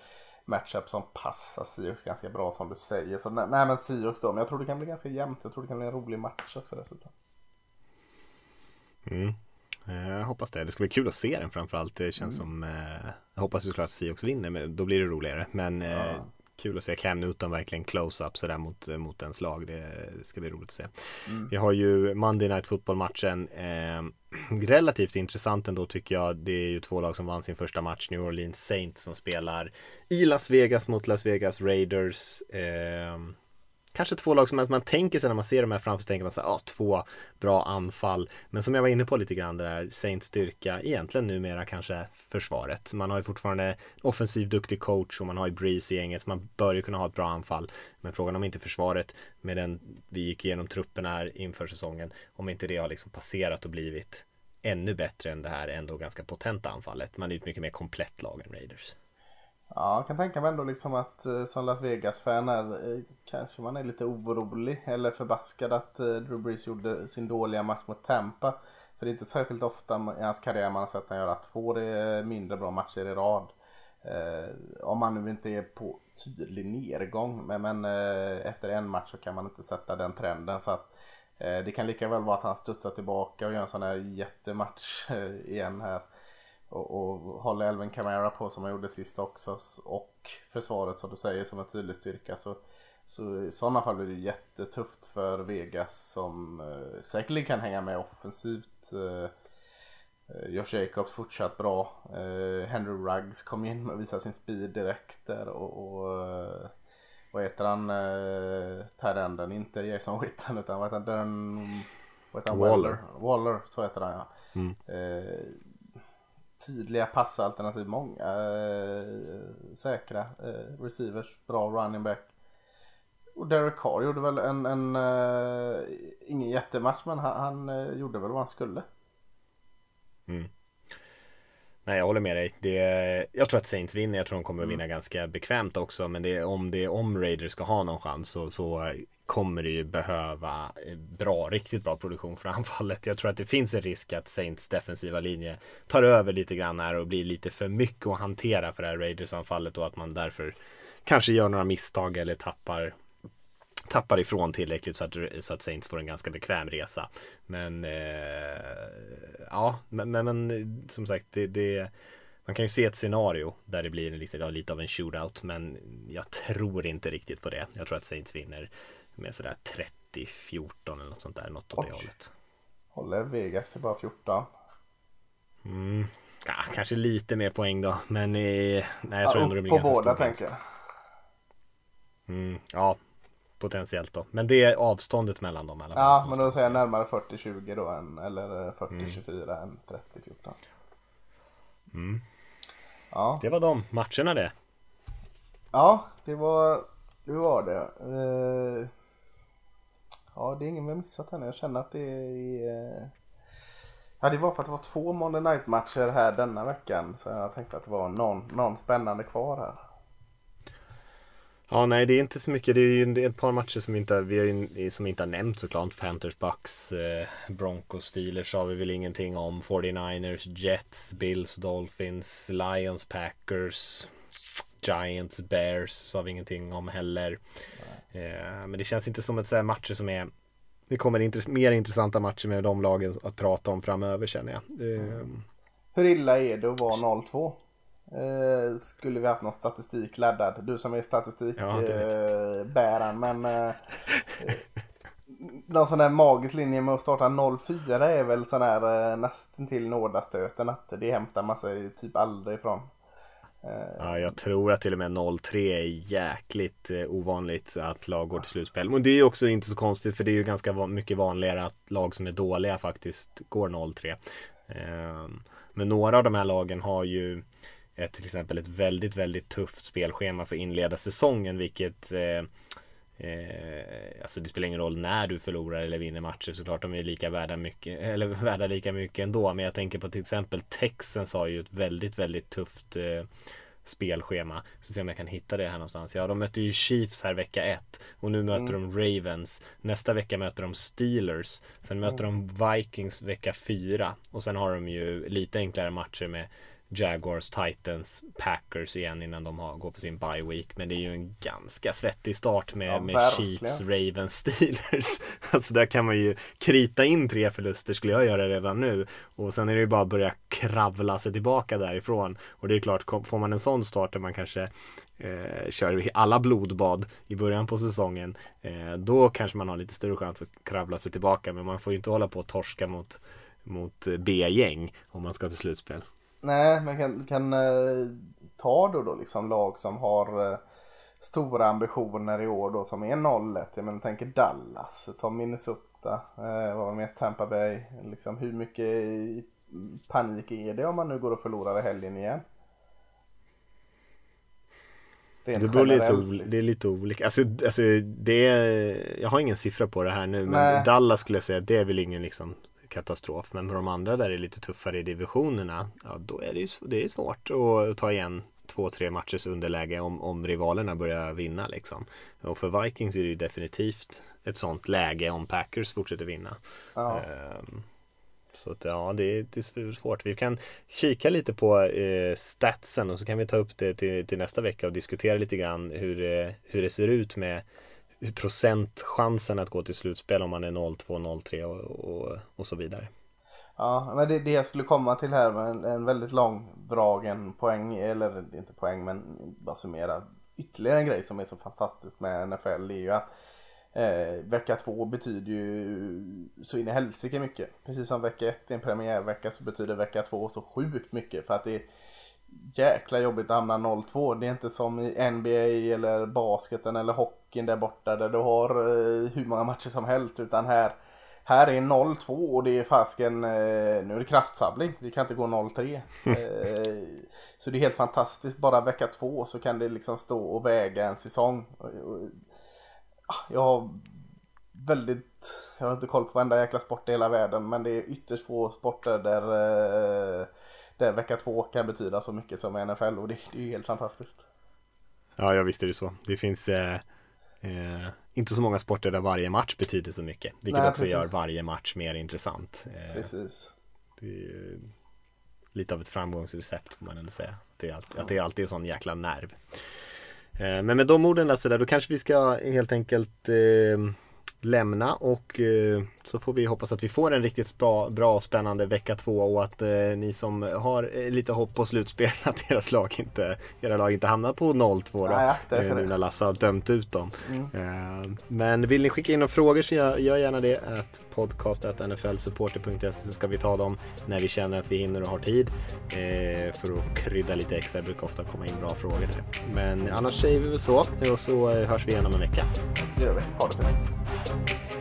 matchup som passar Seahawks ganska bra som du säger. Så nej, men Seahawks då. Men jag tror det kan bli ganska jämnt. Jag tror det kan bli en rolig match också dessutom. Mm. Eh, jag hoppas det. Det ska bli kul att se den framförallt. Det känns mm. som, eh, jag hoppas såklart att Seahawks vinner, men då blir det roligare. Men eh, ja kul att se Cam Newton verkligen close-up sådär mot, mot ens lag. Det ska bli roligt att se. Mm. Vi har ju Monday Night Football-matchen. Eh, relativt intressant ändå tycker jag. Det är ju två lag som vann sin första match. New Orleans Saints som spelar i Las Vegas mot Las Vegas Raiders. Eh, kanske två lag som man, man tänker sig när man ser de här framför så tänker man så här, ah, två bra anfall. Men som jag var inne på lite grann det där, Saints styrka, egentligen numera kanske försvaret. Man har ju fortfarande offensiv duktig coach och man har ju Breeze i gänget, så man bör ju kunna ha ett bra anfall. Men frågan om inte försvaret, med den vi gick igenom truppen här inför säsongen, om inte det har liksom passerat och blivit ännu bättre än det här ändå ganska potenta anfallet. Man är ju ett mycket mer komplett lag än Raiders. Ja, jag kan tänka mig ändå liksom att eh, som Las Vegas-fan är eh, kanske man är lite orolig eller förbaskad att eh, Drew Brees gjorde sin dåliga match mot Tampa. För det är inte särskilt ofta i hans karriär man har sett honom göra två mindre bra matcher i rad. om man nu inte är på tydlig nedgång. Men, men efter en match så kan man inte sätta den trenden. Så att det kan lika väl vara att han studsar tillbaka och gör en sån här jättematch igen här och, och håller Elvin Kamara på som han gjorde sist också och försvaret som du säger som en tydlig styrka så, så i sådana fall blir det jättetufft för Vegas som eh, säkerligen kan hänga med offensivt. Eh, eh Josh Jacobs fortsatt bra. Eh, Henry Ruggs kom in och visade sin speed direkt där och, och eh, vad heter han, eh, Tyrenden, inte Jason Witten utan vad heter han, vad heter han? Waller. Waller, så heter han ja. Mm. Eh, tydliga passalternativ. Många eh, säkra eh, receivers, bra running back. Och Derek Carr gjorde väl en, en eh, ingen jättematch men han, han eh, gjorde väl vad han skulle. Mm. Nej, jag håller med dig. Det, jag tror att Saints vinner. Jag tror de kommer att vinna mm. ganska bekvämt också. Men det, om, det, om Raiders ska ha någon chans så, så kommer det ju behöva bra, riktigt bra produktion för anfallet. Jag tror att det finns en risk att Saints defensiva linje tar över lite grann här och blir lite för mycket att hantera för det här Raiders-anfallet och att man därför kanske gör några misstag eller tappar tappar ifrån tillräckligt så att, så att Saints får en ganska bekväm resa. Men eh, ja, men, men, men, som sagt, det, det, man kan ju se ett scenario där det blir lite, ja, lite av en shootout, men jag tror inte riktigt på det. Jag tror att Saints vinner med sådär 30-14 eller något sånt där, något åt det hållet. Håller Vegas till bara 14? Mm. Ja, kanske lite mer poäng då, men eh, nej, jag tror ja, ändå det blir på ganska båda tänker jag. Mm, ja, potentiellt då. Men det är avståndet mellan dem. Eller ja, men då säger jag närmare 40-20 då än, eller 40-24 mm. än 30-14. Mm. Ja. Det var de matcherna det. Ja, det var det. Var det. Uh, ja, det är ingen vi har missat här nu. Jag känner att det är... Uh... Ja, det var för att det var två Monday Night matcher här denna veckan. Så jag tänkte att det var någon, någon spännande kvar här. Ja, nej, det är inte så mycket. Det är ju ett par matcher som inte, vi har, som inte har nämnt såklart. Panthers, Bucks, eh, Broncos, Steelers har vi väl ingenting om. 49ers, Jets, Bills, Dolphins, Lions, Packers, Giants, Bears sa vi ingenting om heller. Eh, men det känns inte som ett så matcher som är det kommer intress mer intressanta matcher med de lagen att prata om framöver känner jag. Eh, Hur illa är det att vara 0-2? Eh, skulle vi haft någon statistik laddad. Du som är statistikbäraren. Eh, men eh, någon sån där magisk linje med att starta 04 är väl sån här eh, nästan till nådastöten. Att det hämtar man sig typ aldrig ifrån. Eh, ja, jag tror att till och med 03 är jäkligt eh, ovanligt att lag går till slutspel. Men det är ju också inte så konstigt för det är ju ganska mycket vanligare att lag som är dåliga faktiskt går 03. Eh, men några av de här lagen har ju ett, till exempel ett väldigt, väldigt tufft spelschema för inleda säsongen, vilket eh, eh, alltså det spelar ingen roll när du förlorar eller vinner matcher såklart. De är lika värda mycket, eller värda lika mycket ändå. Men jag tänker på till exempel Texans har ju ett väldigt, väldigt tufft eh, spelschema. Så se om jag kan hitta det här någonstans. Ja, de möter ju Chiefs här vecka ett och nu möter mm. de Ravens. Nästa vecka möter de Steelers. Sen möter mm. de Vikings vecka fyra och sen har de ju lite enklare matcher med Jaguars, Titans, Packers igen innan de har, går på sin bye week. Men det är ju en ganska svettig start med, ja, med Chiefs, Ravens, Steelers. alltså där kan man ju krita in tre förluster skulle jag göra redan nu. Och sen är det ju bara att börja kravla sig tillbaka därifrån. Och det är klart, får man en sån start där man kanske eh, kör alla blodbad i början på säsongen. Eh, då kanske man har lite större chans att kravla sig tillbaka. Men man får ju inte hålla på och torska mot, mot B-gäng om man ska till slutspel. Nej, men kan, kan eh, ta då, då liksom lag som har eh, stora ambitioner i år då som är 0-1. Jag menar, tänker Dallas, ta Minnesota, eh, vad med Tampa Bay. Liksom, hur mycket panik är det om man nu går och förlorar i helgen igen? det beror lite, liksom. det är lite olika. Alltså, alltså det är, jag har ingen siffra på det här nu, men Nej. Dallas skulle jag säga, det är väl ingen liksom katastrof. Men på de andra där det är lite tuffare i divisionerna, ja då är det ju det är svårt att ta igen två, tre matchers underläge om, om rivalerna börjar vinna liksom. Och för Vikings är det ju definitivt ett sånt läge om Packers fortsätter vinna. Ja. Um, så att, ja, det är, det är svårt. Vi kan kika lite på eh, statsen och så kan vi ta upp det till, till nästa vecka och diskutera lite grann hur, eh, hur det ser ut med procentchansen att gå till slutspel om man är 0-2, 0-3 och, och, och, så vidare. Ja, men det, det jag skulle komma till här med en, en väldigt långdragen poäng, eller inte poäng men bara summera ytterligare en grej som är så fantastiskt med NFL är ju att eh, vecka två betyder ju så in i helsike mycket. Precis som vecka ett i en premiärvecka så betyder vecka två så sjukt mycket för att det är jäkla jobbigt att hamna 0-2. Det är inte som i NBA eller basketen eller hockeyn där borta där du har eh, hur många matcher som helst utan här här är 0-2 och det är fasken, eh, nu är det kraftsamling. Vi kan inte gå 0-3. Eh, så det är helt fantastiskt. Bara vecka två så kan det liksom stå och väga en säsong. Ah, Jag har väldigt, jag har inte koll på varenda jäkla sport i hela världen men det är ytterst få sporter där, eh, där vecka två kan betyda så mycket som NFL och det, det är ju helt fantastiskt. Ja, jag visste det så. Det finns eh, eh, inte så många sporter där varje match betyder så mycket. Vilket Nej, också precis. gör varje match mer intressant. Eh, Precis. det är lite av ett framgångsrecept får man ändå säga. Att det är alltid, att det alltid en sån jäkla nerv. Eh, men med de orden Lasse, där, då kanske vi ska helt enkelt eh, lämna och eh, så får vi hoppas att vi får en riktigt bra, bra och spännande vecka två och att eh, ni som har eh, lite hopp på slutspel att deras lag inte, era lag inte hamnar på 0-2 då. Nej, eh, nu när Lasse har dömt ut dem. Eh, men vill ni skicka in några frågor så gör, gör gärna det. Att podcast.nflsupporter.se så ska vi ta dem när vi känner att vi hinner och har tid. Eh, för att krydda lite extra. Det brukar ofta komma in bra frågor där. Men annars säger vi väl så och så eh, hörs vi igen om en vecka. Det gör vi. Ha det fint. you